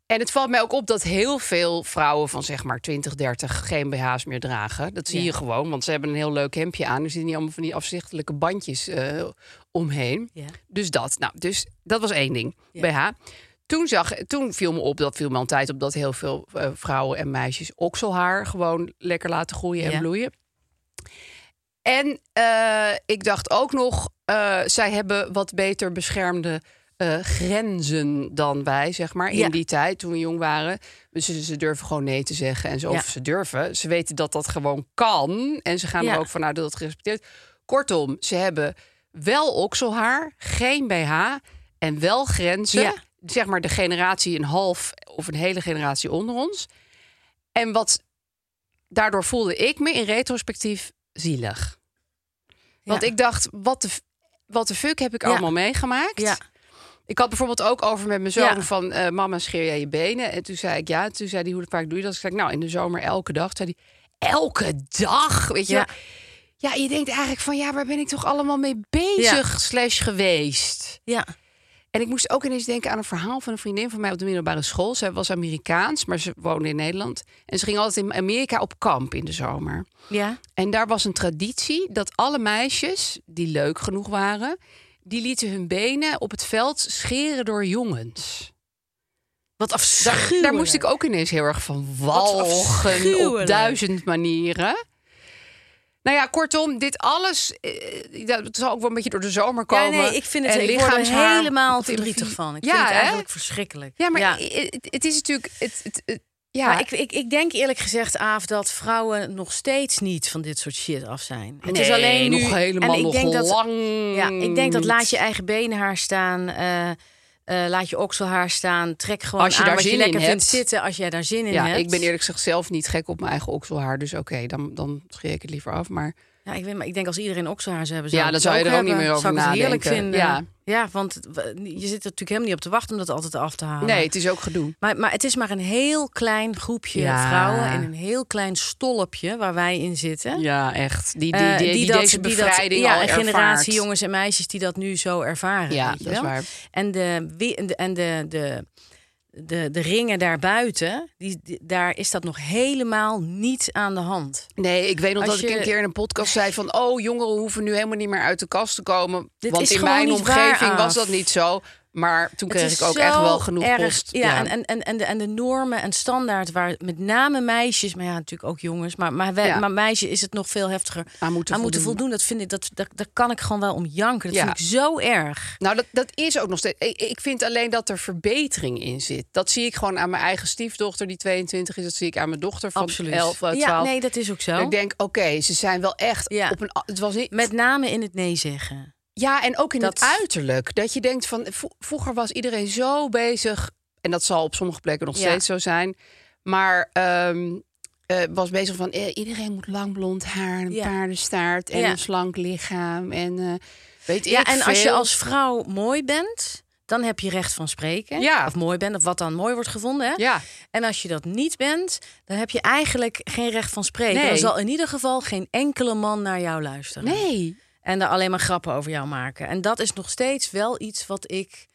En het valt mij ook op dat heel veel vrouwen van zeg maar 20, 30 geen BH's meer dragen. Dat zie Ja. je gewoon, want ze hebben een heel leuk hemdje aan. Er zitten niet allemaal van die afzichtelijke bandjes omheen. Ja. Dus dat. Nou, dus dat was één ding. BH. Toen, zag, toen viel me op, dat viel me al een tijd op, dat heel veel eh, vrouwen en meisjes okselhaar gewoon lekker laten groeien en Ja. bloeien. En eh, ik dacht ook nog, eh, zij hebben wat beter beschermde grenzen dan wij, zeg maar, in Ja. die tijd toen we jong waren. Dus ze, ze durven gewoon nee te zeggen en zo. Ja. Of ze durven. Ze weten dat dat gewoon kan. En ze gaan er ook vanuit dat het gerespecteerd Kortom, ze hebben wel okselhaar, geen BH en wel grenzen. Zeg maar de generatie een half of een hele generatie onder ons. En wat daardoor voelde ik me in retrospectief zielig. Want Ja. ik dacht, wat de, wat de fuck heb ik Ja. allemaal meegemaakt? Ja. Ik had bijvoorbeeld ook over met mijn zoon van... eh, mama, scheer jij je benen? En toen zei ik ja. Toen zei hij, hoe vaak doe je dat? Ik zei, nou, in de zomer elke dag. Zei hij, elke dag? Weet je? Ja, je denkt eigenlijk van, ja, waar ben ik toch allemaal mee bezig slash geweest? Ja. En ik moest ook ineens denken aan een verhaal van een vriendin van mij op de middelbare school. Zij was Amerikaans, maar ze woonde in Nederland. En ze ging altijd in Amerika op kamp in de zomer. Ja. En daar was een traditie dat alle meisjes die leuk genoeg waren, die lieten hun benen op het veld scheren door jongens. Wat Daar, afschuwelijk. daar moest ik ook ineens heel erg van walgen op duizend manieren. Nou ja, kortom, dit alles, eh, dat zal ook wel een beetje door de zomer Ja, komen. nee, ik vind het En ik word er helemaal verdrietig van. Ik ja, vind het hè? eigenlijk verschrikkelijk. Ja, maar ja. Het, het is natuurlijk... Het, het, het- ja, Maar ik, ik, ik denk eerlijk gezegd, Aaf, dat vrouwen nog steeds niet van dit soort shit af zijn. Het is alleen nu. nog helemaal en ik nog denk dat, lang Ja, ik denk dat laat je eigen benenhaar staan. eh, eh, laat je okselhaar staan. Trek gewoon Als je aan daar wat je zin in lekker vindt hebt. zitten als jij daar zin in Ja, hebt. ik ben eerlijk gezegd zelf niet gek op mijn eigen okselhaar. Dus oké, dan, dan scheer ik het liever af. Maar Ja, ik, weet, maar ik denk als iedereen okselhaar zou hebben, Ja, zou dan ik zou je er ook niet hebben. meer over zou ik het heerlijk nadenken. vinden. Ja. ja, want je zit er natuurlijk helemaal niet op te wachten om dat altijd af te halen. nee, het is ook gedoe. Maar, maar het is maar een heel klein groepje Ja. vrouwen in een heel klein stolpje waar wij in zitten. Ja, echt. Die, die, Eh, die, die dat- deze die dat- bevrijding ja, al een generatie jongens en meisjes die dat nu zo ervaren. Ja, weet je dat is waar. En de, en de, en de, de, de, de ringen daarbuiten, die, die- daar is dat nog helemaal niet aan de hand. Nee, ik weet nog Als dat ik een keer in een podcast zei van... oh, jongeren hoeven nu helemaal niet meer uit de kast te komen. Dit want in mijn omgeving was Aaf. dat niet zo. Maar toen Het kreeg ik ook echt wel genoeg erg, post. Ja, En, en, en, en, de, en de normen en standaard waar met name meisjes, maar ja, natuurlijk ook jongens, maar, maar, wij, Ja. maar meisjes is het nog veel heftiger Aan moeten voldoen. voldoen. Dat vind ik, dat, dat, daar kan ik gewoon wel om janken. Dat Ja. vind ik zo erg. Nou, dat, dat is ook nog steeds. Ik, vind alleen dat er verbetering in zit. Dat zie ik gewoon aan mijn eigen stiefdochter, die 22 is. Dat zie ik aan mijn dochter van Absoluut. 11, eh, 12. ja, nee, dat is ook zo. Dat ik denk, oké, ze zijn wel echt Ja. op een. Het was niet. Met name in het nee zeggen. Ja, en ook in Dat- het uiterlijk. Dat je denkt van. Vroeger was iedereen zo bezig. En dat zal op sommige plekken nog Ja. steeds zo zijn. Maar. ehm, eh, was bezig van eh, iedereen moet lang blond haar, een Ja. paardenstaart en Ja. een slank lichaam en eh, weet Ja, ik en als je als vrouw mooi bent, dan heb je recht van spreken. Ja. Of mooi bent, of wat dan mooi wordt gevonden. Hè? ja En als je dat niet bent, dan heb je eigenlijk geen recht van spreken. Nee. Dan zal in ieder geval geen enkele man naar jou luisteren. nee En daar alleen maar grappen over jou maken. En dat is nog steeds wel iets wat ik,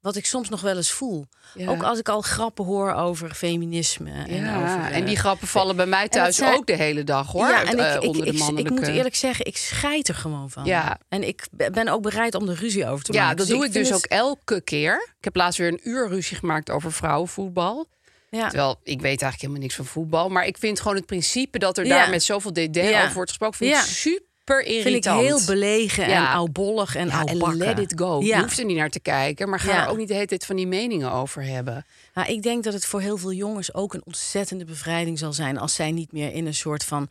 wat ik soms nog wel eens voel. Ja. Ook als ik al grappen hoor over feminisme. En, ja, over, en die grappen vallen bij mij thuis zijn- ook de hele dag hoor. Ja, en eh, ik, onder de ik, ik, mannelijke. moet eerlijk zeggen, ik scheid er gewoon van. Ja. En ik be- ben ook bereid om er ruzie over te Ja, maken. dat Dus doe ik dus het- ook elke keer. Ik heb laatst weer een uur ruzie gemaakt over vrouwenvoetbal. Ja. Terwijl ik weet eigenlijk helemaal niks van voetbal. Maar ik vind gewoon het principe dat er Ja. daar met zoveel Ja. over wordt gesproken... vind Ja. ik super Vind ik irritant. heel belegen en Ja. oudbollig en ja, en oudbakken. let it go. Ja. Je hoeft er niet naar te kijken. Maar ga Ja. er ook niet de hele tijd van die meningen over hebben. Nou, ik denk dat het voor heel veel jongens ook een ontzettende bevrijding zal zijn als zij niet meer in een soort van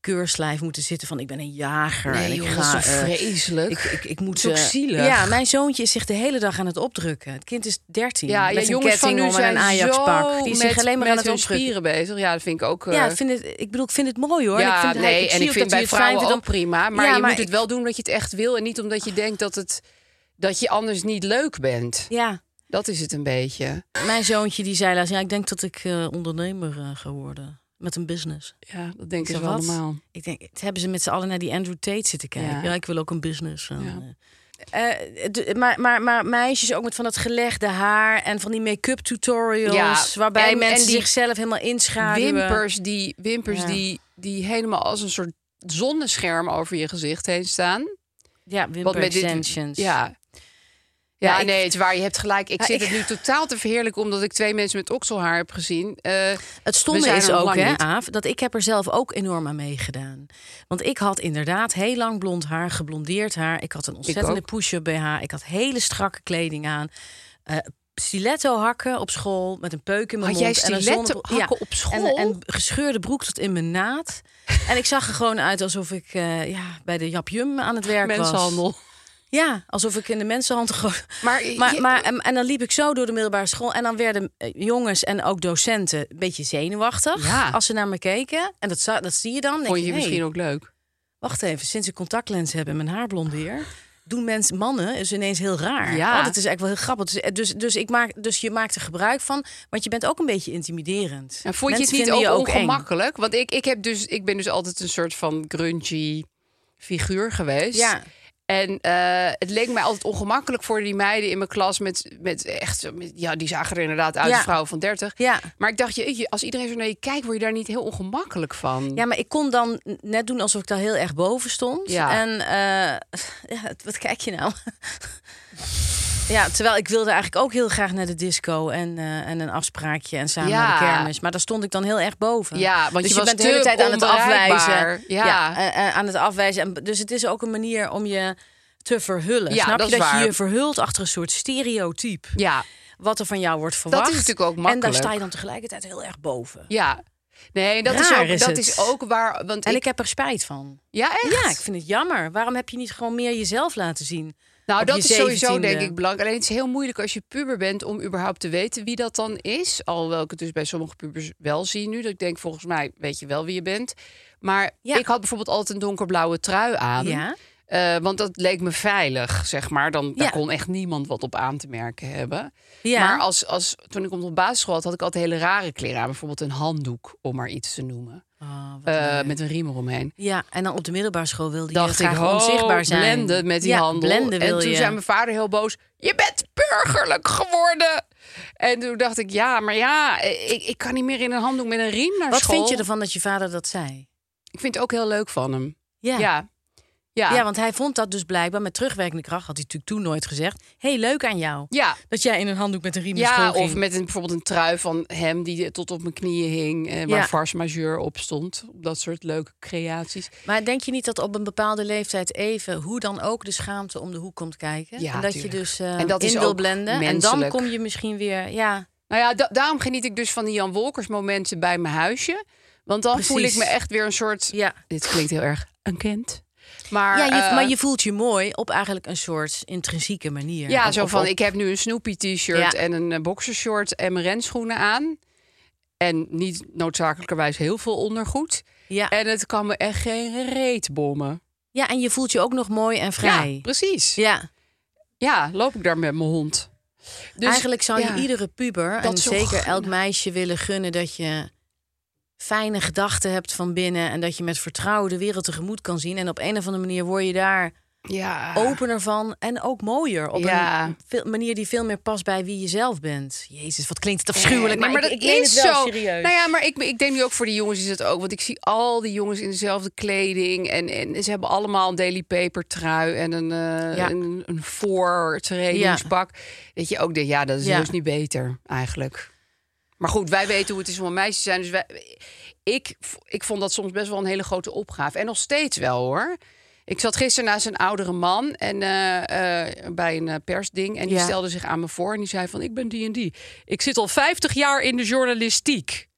keurslijf moeten zitten van ik ben een jager. en Nee, ik joh, ga, dat is eh, vreselijk? ik, ik, ik moet Dat eh, zielig. Ja, mijn zoontje is zich de hele dag aan het opdrukken. Het kind is 13. ja, met ja, een jongens van nu en zijn een Ajax-pak. zo Die is zich alleen maar aan het opdrukken. spieren bezig. Ja, dat vind ik ook... eh, Ja, ik, vind het, ik bedoel, ik vind het mooi hoor. ja, ik vind, nee, ik en ik vind dat bij vrouwen ook prima. Maar Ja, je maar moet het wel doen omdat je het echt wil... en niet omdat je denkt dat, het, dat je anders niet leuk bent. Ja, Dat is het een beetje. mijn zoontje die zei laatst, ja, ik denk dat ik ondernemer ga worden. Met een business. Ja, dat denken Ik ze wel wat? allemaal. Ik denk, het hebben ze met z'n allen naar die Andrew Tate zitten kijken. Ja. Ja, ik wil ook een business. Ja. eh, eh, de- maar, maar, maar meisjes ook met van dat gelegde haar en van die make-up tutorials. Ja, waarbij en- mensen en die zichzelf helemaal inschaduwen. Wimpers, die, wimpers Ja. die, die helemaal als een soort zonnescherm over je gezicht heen staan. Ja, wimper dit- extensions. Ja. Ja, Ja, ik- nee, het is waar. Je hebt gelijk. Ik zit ik- het nu totaal te verheerlijken... omdat ik twee mensen met okselhaar heb gezien. Eh, Het stomme is ook, hè. Aaf, dat ik heb er zelf ook enorm aan meegedaan. Want ik had inderdaad heel lang blond haar, geblondeerd haar. Ik had een ontzettende push-up BH. Ik had hele strakke kleding aan. Eh stiletto hakken op school met een peuk in mijn Had jij mond. en een stiletto hakken op school? En, en gescheurde broek tot in mijn naad. en ik zag er gewoon uit alsof ik eh, ja, bij de Jap Jum aan het werk was. mensenhandel. Ja, alsof ik in de mensenhand gewoon... Maar, Maar, je- maar, en, en dan liep ik zo door de middelbare school. En dan werden eh, jongens en ook docenten een beetje zenuwachtig. Ja. Als ze naar me keken. En dat, dat zie je dan. vond je hey, misschien ook leuk? Wacht even, sinds ik contactlens heb en mijn haar blondeer... doen mensen, mannen, is ineens heel raar. Ja. Oh, dat is eigenlijk wel heel grappig. Dus, dus, dus, ik maak, dus je maakt er gebruik van. Want je bent ook een beetje intimiderend. En vond je Mensen het niet ook, eng. ongemakkelijk? Want ik, ik, heb dus, ik ben dus altijd een soort van grungy figuur geweest. Ja. En eh, het leek mij altijd ongemakkelijk voor die meiden in mijn klas met, met echt, met- ja, die zagen er inderdaad uit Ja. als vrouwen van 30. Ja. Maar ik dacht, je, als iedereen zo naar je kijkt, word je daar niet heel ongemakkelijk van. Ja, maar ik kon dan net doen alsof ik daar heel erg boven stond. Ja. En eh, ja, wat kijk je nou? ja, terwijl ik wilde eigenlijk ook heel graag naar de disco en, eh, en een afspraakje en samen Ja. naar de kermis. Maar daar stond ik dan heel erg boven. Ja, want dus je was bent de hele tijd aan het afwijzen. Ja. eh, eh, aan het afwijzen. En, dus het is ook een manier om je te verhullen. Ja, Snap dat je dat je waar. je verhult achter een soort stereotype? Ja, Wat er van jou wordt verwacht. is natuurlijk ook En daar makkelijk. sta je dan tegelijkertijd heel erg boven. ja. Nee, dat, is ook, is dat het. is ook waar. Want En ik, ik heb er spijt van. ja, echt? Ja, ik vind het jammer. Waarom heb je niet gewoon meer jezelf laten zien? Nou, dat is sowieso 17e. denk ik belangrijk. Alleen het is heel moeilijk als je puber bent om überhaupt te weten wie dat dan is. Alhoewel ik het dus bij sommige pubers wel zie nu. Dat ik denk, volgens mij weet je wel wie je bent. Maar Ja. ik had bijvoorbeeld altijd een donkerblauwe trui aan. Ja. Eh, want dat leek me veilig, zeg maar. Dan, Daar Ja. kon echt niemand wat op aan te merken hebben. Ja. Maar als, als, toen ik op de basisschool had, had ik altijd hele rare kleren aan. Bijvoorbeeld een handdoek, om maar iets te noemen. Oh, wat Eh, met een riem eromheen. Ja, en dan op de middelbare school wilde je dacht ik, graag onzichtbaar zijn. blenden met die ja, handel. Blenden en toen je. zei mijn vader heel boos, je bent burgerlijk geworden. En toen dacht ik, ja, maar ja, ik, ik kan niet meer in een handdoek met een riem naar Wat school. vind je ervan dat je vader dat zei? Ik vind het ook heel leuk van hem. Ja. Ja. Ja. Ja, want hij vond dat dus blijkbaar met terugwerkende kracht. Had hij natuurlijk toen nooit gezegd. hey, leuk aan jou. Ja. Dat jij in een handdoek met een riem Ja, of met een, bijvoorbeeld een trui van hem die tot op mijn knieën hing. Eh, waar Ja. Vars Majeur op stond. Dat soort leuke creaties. Maar denk je niet dat op een bepaalde leeftijd even, hoe dan ook, de schaamte om de hoek komt kijken? Ja, en dat tuurlijk. je dus eh, En dat is in wil blenden. En dan kom je misschien weer, ja, Nou ja, da- daarom geniet ik dus van die Jan Wolkers momenten bij mijn huisje. Want dan voel ik me echt weer een soort... ja. Dit klinkt heel erg een kind. Maar, ja, je, eh, maar je voelt je mooi op eigenlijk een soort intrinsieke manier. Ja, zo van, ik heb nu een Snoopy t-shirt Ja. en een eh, boxershort en mijn renschoenen aan. En niet noodzakelijkerwijs heel veel ondergoed. ja. En het kan me echt geen reet bommen. ja, en je voelt je ook nog mooi en vrij. Ja, precies. Ja. Ja, loop ik daar met mijn hond. Dus, eigenlijk zou ja. je iedere puber en zeker elk meisje willen gunnen dat je fijne gedachten hebt van binnen en dat je met vertrouwen de wereld tegemoet kan zien. En op een of andere manier word je daar Ja. opener van en ook mooier. Op Ja. een manier die veel meer past bij wie je zelf bent. Jezus, wat klinkt het afschuwelijk. Nee, maar, maar ik, dat ik is het wel zo. serieus. Nou ja, maar ik, ik denk nu ook voor die jongens is het ook. Want ik zie al die jongens in dezelfde kleding. En, en ze hebben allemaal een Daily Paper trui en een, eh Ja. een. Dat je ook denkt, ja, dat is dus niet beter eigenlijk. Maar goed, wij weten hoe het is om een meisje te zijn. Dus wij, ik, ik vond dat soms best wel een hele grote opgave. En nog steeds wel hoor. Ik zat gisteren naast een oudere man en, eh, eh, bij een eh, persding. En die Ja. stelde zich aan me voor en die zei van... ik ben die en die. Ik zit al 50 jaar in de journalistiek.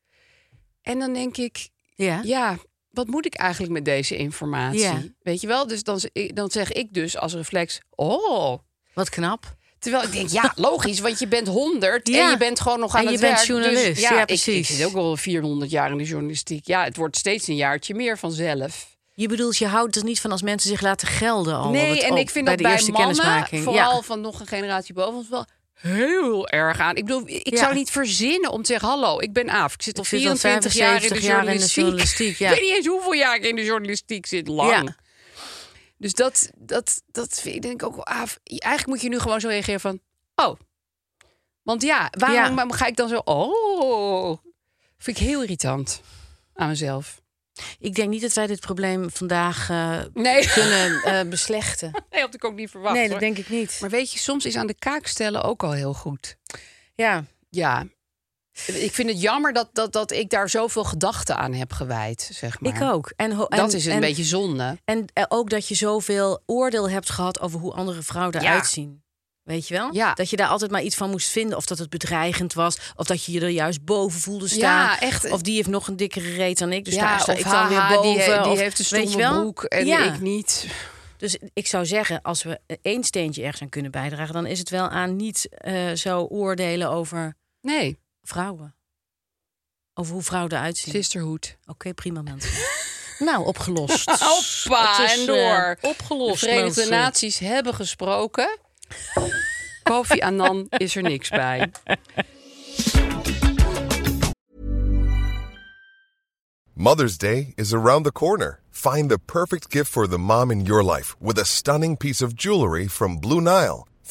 En dan denk ik, ja. ja, wat moet ik eigenlijk met deze informatie? Ja. Weet je wel? Dus dan, dan zeg ik dus als reflex, oh. Wat knap. Terwijl ik denk, ja, logisch, want je bent 100 en je bent gewoon nog aan En het je bent werk. journalist. Dus, ja, precies. Ik, zit ook al 400 jaar in de journalistiek. Ja, het wordt steeds een jaartje meer vanzelf. Je bedoelt, je houdt er niet van als mensen zich laten gelden al. nee, het en op- ik vind bij dat de bij eerste kennismaking. vooral van nog een generatie boven ons, wel heel erg aan. Ik bedoel, ik Ja. zou niet verzinnen om te zeggen, hallo, ik ben Aaf. Ik zit al Ik zit al 24 jaar in de 75 jaar in de journalistiek. journalistiek, ja. Ik weet niet eens hoeveel jaar ik in de journalistiek zit, lang. Ja. Dus dat, dat, dat vind ik denk ik ook wel Aaf. Eigenlijk moet je nu gewoon zo reageren van, oh. Want ja, waarom Ja. ga ik dan zo, oh. Vind ik heel irritant aan mezelf. Ik denk niet dat wij dit probleem vandaag eh, Nee, kunnen eh, beslechten. nee had ik ook niet verwacht. nee, hoor. dat denk ik niet. Maar weet je, soms is aan de kaak stellen ook al heel goed. Ja, Ja. Ik vind het jammer dat, dat, dat ik daar zoveel gedachten aan heb gewijd, zeg maar. ik ook. En, Dat is een en, beetje zonde. En eh, ook dat je zoveel oordeel hebt gehad over hoe andere vrouwen eruit zien. Weet je wel? Ja. Dat je daar altijd maar iets van moest vinden. Of dat het bedreigend was. Of dat je je er juist boven voelde staan. Ja, echt. Of die heeft nog een dikkere reet dan ik. Dus ja, daar sta of ik dan weer boven. die, he- die of, heeft een stomme broek en ik niet. Dus ik zou zeggen, als we één steentje ergens aan kunnen bijdragen... dan is het wel aan niet eh, zo oordelen over Nee, vrouwen. Over hoe vrouwen eruit zien. sisterhood. Oké, prima mensen. nou, opgelost. Hoppa, is, en eh, door. De opgelost, Verenigde mensen. Naties hebben gesproken. Kofi Annan is er niks bij. Mother's Day is around the corner. Find the perfect gift for the mom in your life with a stunning piece of jewelry from Blue Nile.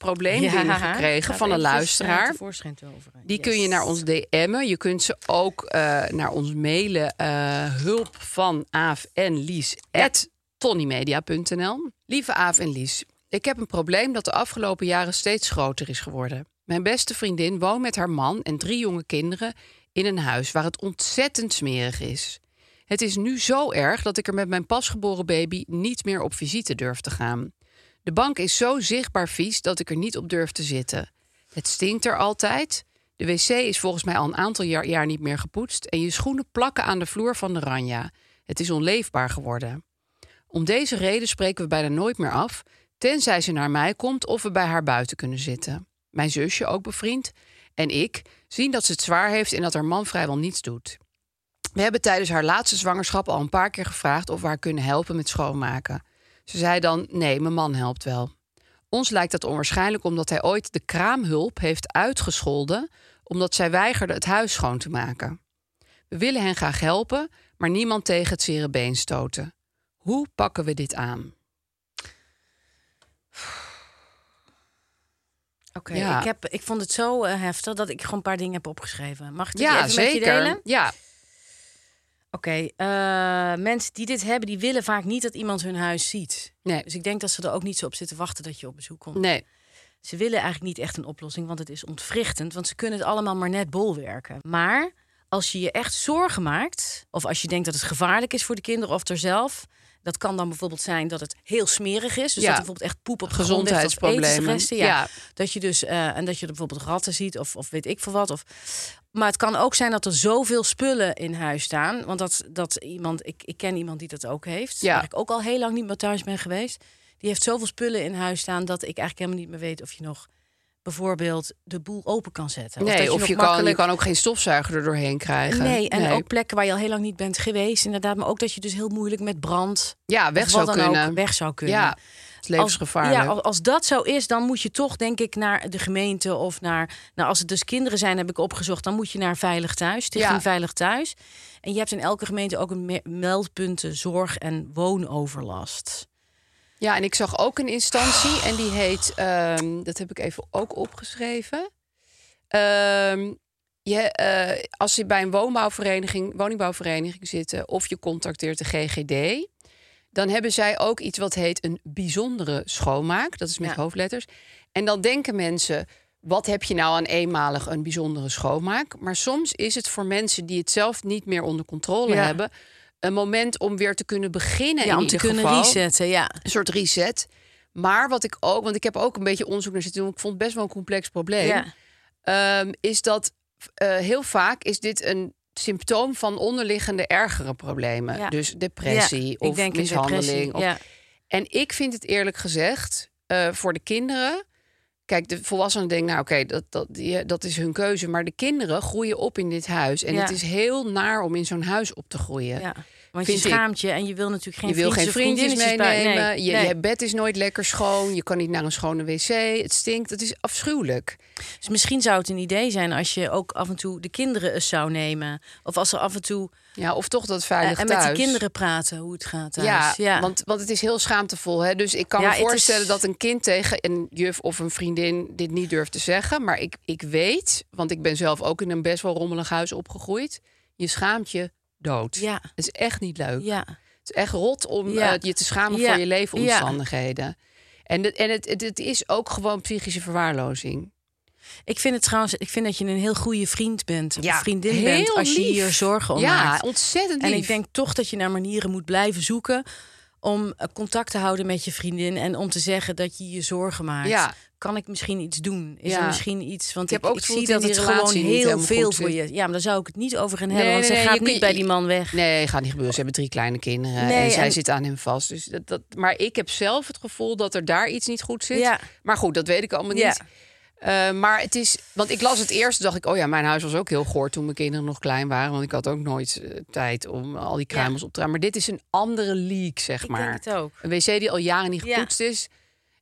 probleem Ja, gaat van een luisteraar. Die Yes. kun je naar ons DM'en. Je kunt ze ook eh, naar ons mailen. eh, hulp van Aaf en Lies at tonnymedia.nl. Lieve Aaf en Lies, ik heb een probleem dat de afgelopen jaren steeds groter is geworden. Mijn beste vriendin woont met haar man en drie jonge kinderen in een huis waar het ontzettend smerig is. Het is nu zo erg dat ik er met mijn pasgeboren baby niet meer op visite durf te gaan. De bank is zo zichtbaar vies dat ik er niet op durf te zitten. Het stinkt er altijd. De wc is volgens mij al een aantal jaar, niet meer gepoetst. En je schoenen plakken aan de vloer van de ranja. Het is onleefbaar geworden. Om deze reden spreken we bijna nooit meer af. Tenzij ze naar mij komt of we bij haar buiten kunnen zitten. Mijn zusje, ook bevriend, en ik zien dat ze het zwaar heeft en dat haar man vrijwel niets doet. We hebben tijdens haar laatste zwangerschap al een paar keer gevraagd of we haar kunnen helpen met schoonmaken. Ze zei dan: nee, mijn man helpt wel. Ons lijkt dat onwaarschijnlijk omdat hij ooit de kraamhulp heeft uitgescholden omdat zij weigerde het huis schoon te maken. We willen hen graag helpen, maar niemand tegen het zere been stoten. Hoe pakken we dit aan? Oké, Ja. ik, vond het zo eh, heftig dat ik gewoon een paar dingen heb opgeschreven. Mag ik Ja, even met je delen? zeker. Oké, eh, mensen die dit hebben, die willen vaak niet dat iemand hun huis ziet. nee, Dus ik denk dat ze er ook niet zo op zitten wachten dat je op bezoek komt. nee. Ze willen eigenlijk niet echt een oplossing, want het is ontwrichtend. Want ze kunnen het allemaal maar net bolwerken. Maar als je je echt zorgen maakt, of als je denkt dat het gevaarlijk is voor de kinderen of er zelf... Dat kan dan bijvoorbeeld zijn dat het heel smerig is. Dus Ja. dat er bijvoorbeeld echt poep op of Gezondheidsproblemen. etensresten. Ja. Ja. Dat je dus eh, en dat je er bijvoorbeeld ratten ziet of, of weet ik veel wat. Of, maar het kan ook zijn dat er zoveel spullen in huis staan. Want dat, dat iemand, ik, ik ken iemand die dat ook heeft. Ja. Waar ik ook al heel lang niet meer thuis ben geweest. Die heeft zoveel spullen in huis staan dat ik eigenlijk helemaal niet meer weet of je nog bijvoorbeeld de boel open kan zetten. nee dat of nog je kan, je kan ook geen stofzuiger er doorheen krijgen. Nee, en ook plekken waar je al heel lang niet bent geweest. Inderdaad, maar ook dat je dus heel moeilijk met brand ja, weg of zou kunnen. ook weg zou kunnen. Ja, het is levensgevaarlijk. Als, ja, als, als dat zo is, dan moet je toch, denk ik, naar de gemeente of naar. Nou, als het dus kinderen zijn, heb ik opgezocht, dan moet je naar Veilig Thuis, Stichting Ja. Veilig Thuis. En je hebt in elke gemeente ook een me- meldpunten zorg en woonoverlast. Ja, en ik zag ook een instantie en die heet, ehm, dat heb ik even ook opgeschreven. Ehm, je, eh, als je bij een woonbouwvereniging, woningbouwvereniging zit of je contacteert de GGD, dan hebben zij ook iets wat heet een bijzondere schoonmaak. Dat is met Ja. hoofdletters. En dan denken mensen, wat heb je nou aan eenmalig een bijzondere schoonmaak? Maar soms is het voor mensen die het zelf niet meer onder controle Ja. hebben... een moment om weer te kunnen beginnen Ja, in om te kunnen geval. resetten, ja. Een soort reset. Maar wat ik ook, want ik heb ook een beetje onderzoek naar zitten doen... ik vond het best wel een complex probleem... ja. Ehm, is dat eh, heel vaak is dit een symptoom van onderliggende ergere problemen. Ja. Dus depressie Ja, of mishandeling. Of. En ik vind het eerlijk gezegd eh, voor de kinderen. Kijk, de volwassenen denken, nou oké, dat, dat, die- dat is hun keuze. Maar de kinderen groeien op in dit huis. En Ja. het is heel naar om in zo'n huis op te groeien. Ja, want je schaamt je en je wil natuurlijk geen je wil geen vriendjes meenemen. nee, je, nee. je bed is nooit lekker schoon. Je kan niet naar een schone wc. Het stinkt. Het is afschuwelijk. Dus misschien zou het een idee zijn als je ook af en toe de kinderen eens zou nemen. Of als er af en toe Ja, of toch dat veilig en met thuis. die kinderen praten hoe het gaat thuis. Ja, ja. Want, want het is heel schaamtevol. Hè? Dus ik kan Ja, me is- voorstellen dat een kind tegen een juf of een vriendin dit niet durft te zeggen. Maar ik, ik weet, want ik ben zelf ook in een best wel rommelig huis opgegroeid. Je schaamt je dood. Ja. Het is echt niet leuk. ja. Het is echt rot om Ja. eh, je te schamen voor je leefomstandigheden. En, het, en het, het, het is ook gewoon psychische verwaarlozing. Ik vind het trouwens, ik vind dat je een heel goede vriend bent, of Ja, vriendin heel bent, als je lief. hier zorgen om ja, maakt. ontzettend lief. En ik denk toch dat je naar manieren moet blijven zoeken om eh, contact te houden met je vriendin en om te zeggen dat je je zorgen maakt. Ja. Kan ik misschien iets doen? Is Ja. er misschien iets? Want Ik ik, heb ook ik het zie gevoel dat het gewoon heel veel voor je. Ja, maar daar zou ik het niet over gaan Nee, hebben, want nee, zij nee, gaat je niet bij die man weg. Nee, gaat niet gebeuren. Ze hebben drie kleine kinderen en zij en- zit aan hem vast. Dus dat, dat, maar ik heb zelf het gevoel dat er daar iets niet goed zit. Ja. Maar goed, dat weet ik allemaal Ja. niet. Eh, maar het is, want ik las het eerst, dacht ik, oh ja, mijn huis was ook heel goor toen mijn kinderen nog klein waren, want ik had ook nooit eh, tijd om al die kruimels op te ruimen. Maar dit is een andere leak, zeg Ik maar. denk het ook. Een wc die al jaren niet Ja. gepoetst is,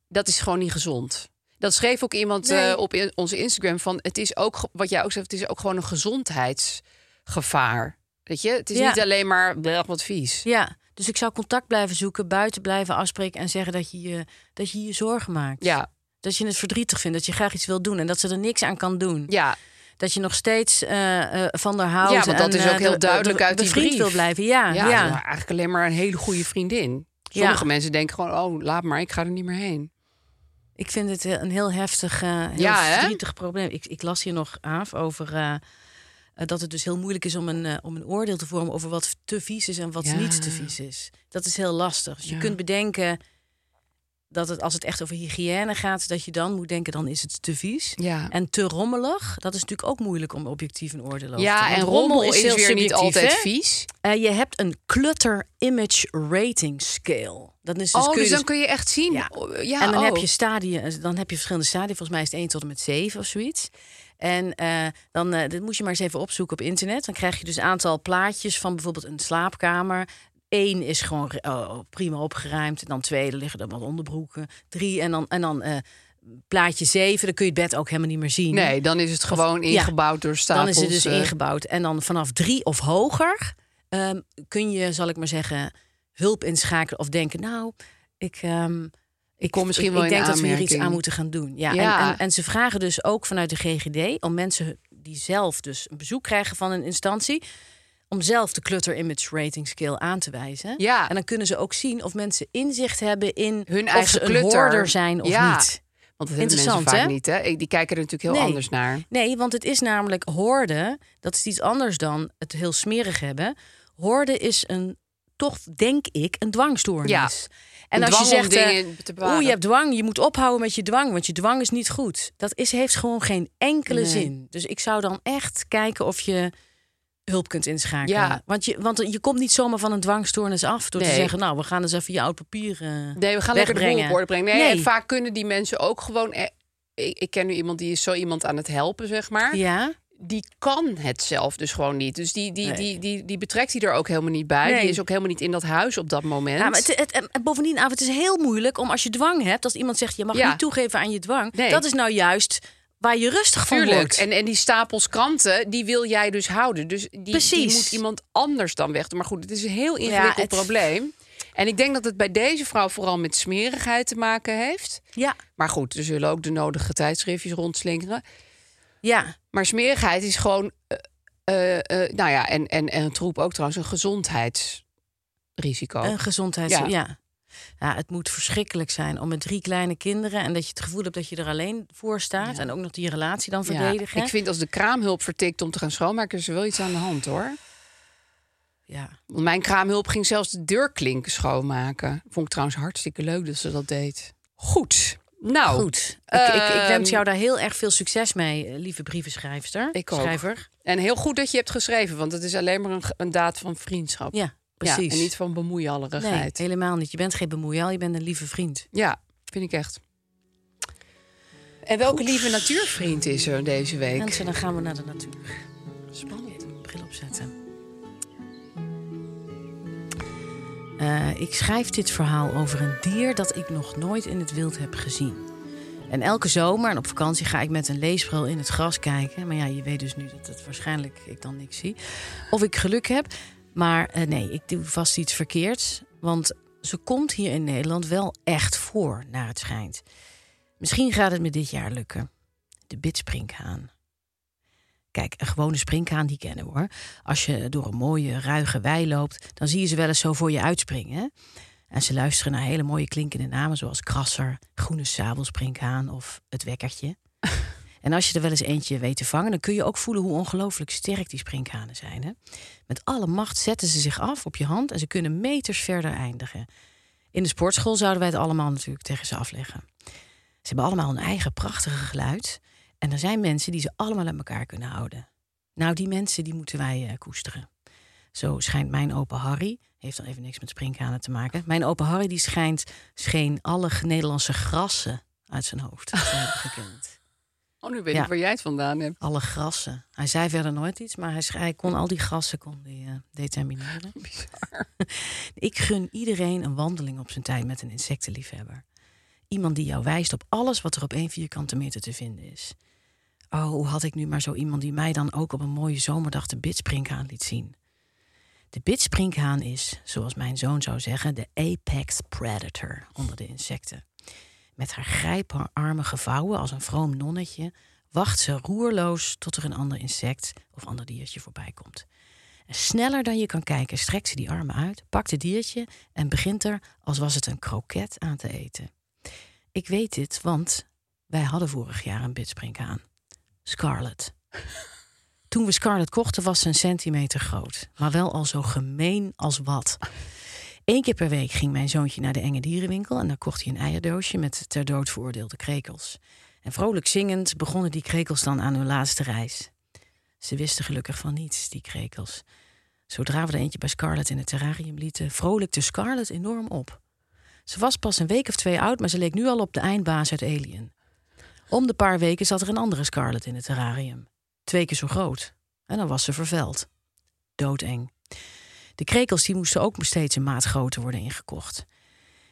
dat is gewoon niet gezond. Dat schreef ook iemand Nee. eh, op in- onze Instagram van, het is ook, wat jij ook zegt, het is ook gewoon een gezondheidsgevaar. Weet je, het is Ja. niet alleen maar wat vies. Ja, dus ik zou contact blijven zoeken, buiten blijven afspreken en zeggen dat je je, dat je, je zorgen maakt. Ja, Dat je het verdrietig vindt, dat je graag iets wil doen en dat ze er niks aan kan doen. ja, Dat je nog steeds eh, eh, van haar houdt. Ja, want dat en, is eh, ook heel de- duidelijk de- uit die bevriend brief. wil blijven. Ja, ja, eigenlijk alleen maar een hele goede vriendin. Sommige Ja. mensen denken gewoon, oh, laat maar, ik ga er niet meer heen. Ik vind het een heel heftig, eh, heel Ja, hè? verdrietig probleem. Ik, ik las hier nog af over dat het dus heel moeilijk is om een, om een oordeel te vormen over wat te vies is en wat Ja. niet te vies is. Dat is heel lastig. Dus je kunt bedenken dat het als het echt over hygiëne gaat, dat je dan moet denken, dan is het te vies. Ja. En te rommelig, dat is natuurlijk ook moeilijk om objectief een oordeel over te Ja, en rommel is, weer niet altijd hè? vies. Eh, je hebt een clutter image rating scale. Dat is dus oh, kun dus dan kun je echt zien. Ja. Oh, ja en dan oh. heb je stadien, dan heb je verschillende stadia. Volgens mij is het 1 tot en met 7 of zoiets. En eh, dan eh, dit moet je maar eens even opzoeken op internet. Dan krijg je dus een aantal plaatjes van bijvoorbeeld een slaapkamer. Eén is gewoon oh, prima opgeruimd. En dan twee, er liggen er wat onderbroeken. Drie en dan, en dan eh, plaatje zeven. Dan kun je het bed ook helemaal niet meer zien. Nee, dan is het gewoon ingebouwd door stapels. Dan is het dus eh, ingebouwd. En dan vanaf drie of hoger ehm, kun je, zal ik maar zeggen, hulp inschakelen of denken, nou, ik. ehm, ik kom misschien ik, wel ik denk dat we hier iets aan moeten gaan doen. Ja, Ja. En, en, en ze vragen dus ook vanuit de GGD om mensen die zelf dus een bezoek krijgen van een instantie, om zelf de clutter image rating scale aan te wijzen. Ja. En dan kunnen ze ook zien of mensen inzicht hebben in Hun of eigen ze een clutter. zijn of Ja. niet. Want dat hebben mensen Interessant, vaak hè? niet, hè? Die kijken er natuurlijk heel Nee. anders naar. Nee, want het is namelijk hoorden. Dat is iets anders dan het heel smerig hebben. Hoorden is een, toch denk ik, een dwangstoornis. Ja. En als je zegt, bewaren. oeh, je hebt dwang, je moet ophouden met je dwang, want je dwang is niet goed. Dat is, heeft gewoon geen enkele Nee. zin. Dus ik zou dan echt kijken of je hulp kunt inschakelen. Ja. Want, je, want je komt niet zomaar van een dwangstoornis af door te zeggen, nou, we gaan eens even je oud papier eh, Nee, we gaan lekker de boel wegbrengen. op orde brengen. Nee, Nee. En vaak kunnen die mensen ook gewoon... eh, Ik, ik ken nu iemand die is zo iemand aan het helpen, zeg maar. Ja, Die kan het zelf dus gewoon niet. Dus die, die, Nee. die, die, die betrekt hij er ook helemaal niet bij. Nee. Die is ook helemaal niet in dat huis op dat moment. Ja, maar het, het, en bovendien, het is heel moeilijk om als je dwang hebt, als iemand zegt je mag Ja. niet toegeven aan je dwang, Nee. dat is nou juist waar je rustig van Tuurlijk. wordt. En, en die stapels kranten, die wil jij dus houden. Dus die, die moet iemand anders dan weg doen. Maar goed, het is een heel ingewikkeld het- probleem. En ik denk dat het bij deze vrouw vooral met smerigheid te maken heeft. ja, Maar goed, er zullen ook de nodige tijdschriftjes rondslingeren. ja, Maar smerigheid is gewoon, eh, eh, eh, nou ja, en, en, en een troep ook trouwens, een gezondheidsrisico. Een gezondheids... Ja. Ja. Ja. het moet verschrikkelijk zijn om met drie kleine kinderen... en dat je het gevoel hebt dat je er alleen voor staat... en ook nog die relatie dan Ja, verdedigen. ik vind als de kraamhulp vertikt om te gaan schoonmaken, is er wel iets aan de hand hoor. Ja. Want mijn kraamhulp ging zelfs de deurklinken schoonmaken. Vond ik trouwens hartstikke leuk dat ze dat deed. Goed. Nou, Goed. Ik, ik, ik wens ehm, jou daar heel erg veel succes mee, eh, lieve brievenschrijfster. Ik ook. Schrijver. En heel goed dat je hebt geschreven, want het is alleen maar een, een daad van vriendschap. Ja, precies. Ja, en niet van nee, bemoeiallerigheid. helemaal niet. Je bent geen bemoeial, je bent een lieve vriend. Ja, vind ik echt. En welke lieve natuurvriend is er deze week? Mensen, dan gaan we naar de natuur. Spannend. Bril opzetten. Eh, ik schrijf dit verhaal over een dier dat ik nog nooit in het wild heb gezien. En elke zomer en op vakantie ga ik met een leesbril in het gras kijken. Maar ja, je weet dus nu dat het waarschijnlijk ik dan niks zie. Of ik geluk heb. Maar eh, nee, ik doe vast iets verkeerds. Want ze komt hier in Nederland wel echt voor, naar het schijnt. Misschien gaat het me dit jaar lukken. De bitsprinkhaan. Kijk, een gewone sprinkhaan, die kennen we hoor. Als je door een mooie, ruige wei loopt, dan zie je ze wel eens zo voor je uitspringen. En ze luisteren naar hele mooie klinkende namen, zoals krasser, groene sabelsprinkhaan of het wekkertje. En als je er wel eens eentje weet te vangen, dan kun je ook voelen hoe ongelooflijk sterk die sprinkhanen zijn. Hè? Met alle macht zetten ze zich af op je hand en ze kunnen meters verder eindigen. In de sportschool zouden wij het allemaal natuurlijk tegen ze afleggen. Ze hebben allemaal een eigen prachtige geluid. En er zijn mensen die ze allemaal uit elkaar kunnen houden. Nou, die mensen die moeten wij eh, koesteren. Zo schijnt mijn opa Harry, heeft dan even niks met sprinkhanen te maken. Mijn opa Harry die schijnt, scheen alle Nederlandse grassen uit zijn hoofd te hebben gekend. Oh, nu weet Ja. ik waar jij het vandaan hebt. Alle grassen. Hij zei verder nooit iets, maar hij, kon al die grassen kon die, eh, determineren. Ik gun iedereen een wandeling op zijn tijd met een insectenliefhebber. Iemand die jou wijst op alles wat er op één vierkante meter te vinden is. Oh, hoe had ik nu maar zo iemand die mij dan ook op een mooie zomerdag de bitsprinkhaan liet zien. De bitsprinkhaan is, zoals mijn zoon zou zeggen, de apex predator onder de insecten. Met haar grijparmen gevouwen als een vroom nonnetje wacht ze roerloos tot er een ander insect of ander diertje voorbij komt. En sneller dan je kan kijken strekt ze die armen uit, pakt het diertje en begint er als was het een kroket aan te eten. Ik weet dit, want wij hadden vorig jaar een bitsprinkhaan. Scarlet. Toen we Scarlet kochten was ze een centimeter groot, maar wel al zo gemeen als wat. Eén keer per week ging mijn zoontje naar de enge dierenwinkel en daar kocht hij een eierdoosje met ter dood veroordeelde krekels. En vrolijk zingend begonnen die krekels dan aan hun laatste reis. Ze wisten gelukkig van niets, die krekels. Zodra we er eentje bij Scarlett in het terrarium lieten, vrolijkte Scarlett enorm op. Ze was pas een week of twee oud, maar ze leek nu al op de eindbaas uit Alien. Om de paar weken zat er een andere Scarlett in het terrarium. Twee keer zo groot. En dan was ze vervuild. Doodeng. De krekels die moesten ook steeds een maat groter worden ingekocht.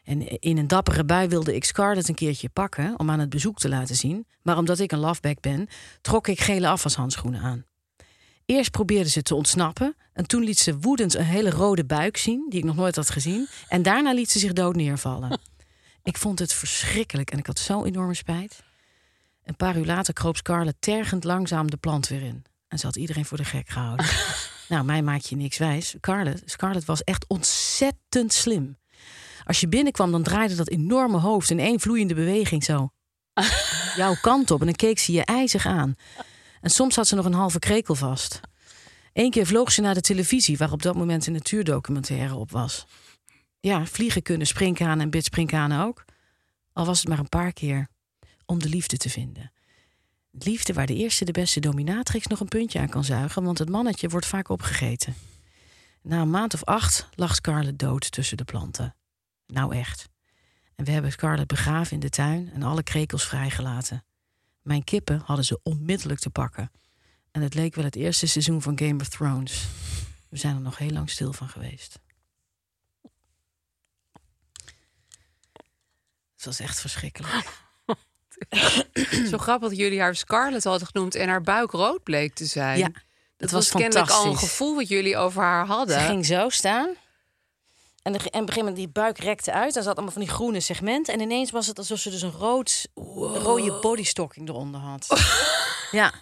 En in een dappere bui wilde ik Scarlett een keertje pakken om aan het bezoek te laten zien. Maar omdat ik een loveback ben, trok ik gele afwashandschoenen aan. Eerst probeerde ze te ontsnappen en toen liet ze woedend een hele rode buik zien, die ik nog nooit had gezien. En daarna liet ze zich dood neervallen. Ik vond het verschrikkelijk en ik had zo enorme spijt. Een paar uur later kroop Scarlett tergend langzaam de plant weer in. En ze had iedereen voor de gek gehouden. nou, mij maak je niks wijs. Scarlett, Scarlett was echt ontzettend slim. Als je binnenkwam, dan draaide dat enorme hoofd in één vloeiende beweging zo. Jouw kant op en dan keek ze je ijzig aan. En soms had ze nog een halve krekel vast. Eén keer vloog ze naar de televisie, waar op dat moment een natuurdocumentaire op was. Ja, vliegen kunnen sprinkhanen en bitsprinkhanen ook. Al was het maar een paar keer om de liefde te vinden. Liefde waar de eerste de beste dominatrix nog een puntje aan kan zuigen, want het mannetje wordt vaak opgegeten. Na een maand of acht lag Scarlett dood tussen de planten. Nou echt. En we hebben Scarlett begraven in de tuin en alle krekels vrijgelaten. Mijn kippen hadden ze onmiddellijk te pakken. En het leek wel het eerste seizoen van Game of Thrones. We zijn er nog heel lang stil van geweest. Het was echt verschrikkelijk. Zo grappig dat jullie haar Scarlett hadden genoemd en haar buik rood bleek te zijn. Ja, dat het was, was kennelijk al een gevoel wat jullie over haar hadden. Ze ging zo staan. En, de, en op een gegeven moment die buik rekte uit. Er zat allemaal van die groene segmenten. En ineens was het alsof ze dus een rood, rode bodystocking eronder had. ja.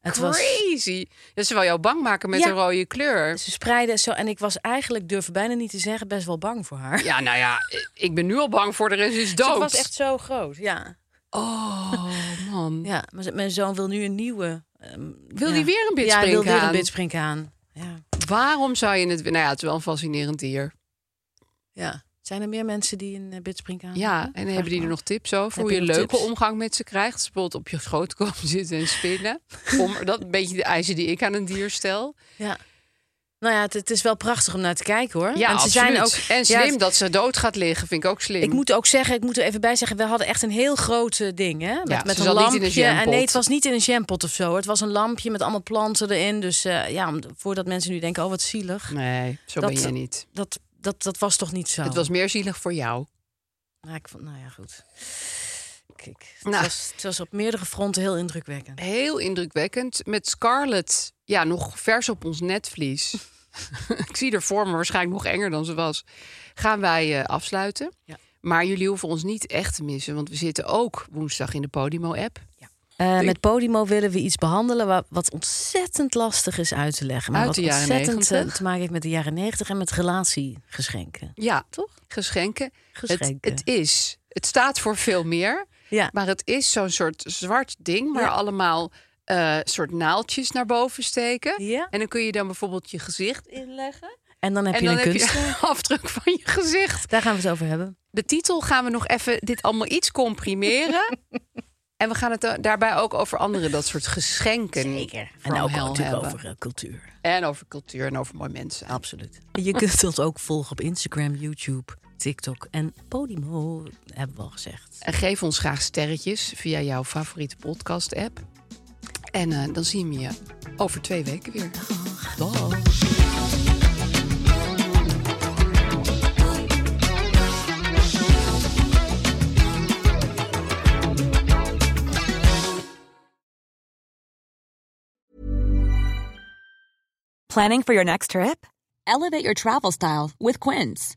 Het was, Crazy. Dat ze wel jou bang maken met Ja. een rode kleur. ze spreidde zo en ik was eigenlijk, durf bijna niet te zeggen, best wel bang voor haar. Ja, nou ja, ik ben nu al bang voor de ze is dood. Ze was echt zo groot, ja. Oh, man. ja maar mijn zoon wil nu een nieuwe. ehm, Wil ja. die weer een Ja, hij wil weer een bitsprinkhaan. Ja. Waarom zou je het... Nou ja, het is wel een fascinerend dier. ja. Zijn er meer mensen die een uh, bitsprinkhaan Ja, hebben? en Vraag hebben die er nog tips over? Hoe je leuke tips? omgang met ze krijgt? Dus bijvoorbeeld op je schoot komen zitten en spinnen. Om dat een beetje de eisen die ik aan een dier stel. Ja. Nou ja, het, het is wel prachtig om naar te kijken hoor. Ja, en ze absoluut. zijn ook. en slim dat ze dood gaat liggen, vind ik ook slim. Ik moet ook zeggen, ik moet er even bij zeggen, we hadden echt een heel groot eh, ding, hè? Met, Ja, met een lampje. een en nee, het was niet in een jampot of zo. hoor. Het was een lampje met allemaal planten erin. Dus eh, ja, voordat mensen nu denken, oh wat zielig. Nee, zo Dat- ben jij niet. Dat, dat, dat was toch niet zo. Het was meer zielig voor jou. Nou, ik vond, nou ja, goed. Kijk, het, Nou. was, het was op meerdere fronten heel indrukwekkend. Heel indrukwekkend. Met Scarlett, ja, nog vers op ons netvlies. ik zie er voor me waarschijnlijk nog enger dan ze was. Gaan wij eh, afsluiten. Ja. Maar jullie hoeven ons niet echt te missen, want we zitten ook woensdag in de Podimo-app. Eh, met Podimo willen we iets behandelen wa- wat ontzettend lastig is uit te leggen. Maar Uit wat de jaren ontzettend 90. eh, te maken heeft met de jaren 90 en met relatiegeschenken. Ja, Toch? geschenken. Geschenken. Het, het is, het staat voor veel meer, Ja. maar het is zo'n soort zwart ding waar Ja. allemaal eh soort naaltjes naar boven steken. Ja. En dan kun je dan bijvoorbeeld je gezicht inleggen. En dan heb en je dan een heb kunst. je een afdruk van je gezicht. Daar gaan we het over hebben. De titel gaan we nog even dit allemaal iets comprimeren. en we gaan het da- daarbij ook over andere dat soort geschenken. En from ook natuurlijk hebben. over eh, cultuur. En over cultuur en over mooi mensen. Absoluut. Je kunt ons ook volgen op Instagram, YouTube, TikTok en Podimo, hebben we al gezegd. En geef ons graag sterretjes via jouw favoriete podcast-app. En eh, dan zien we je over twee weken weer. Dag. Planning for your next trip? Elevate your travel style with Quince.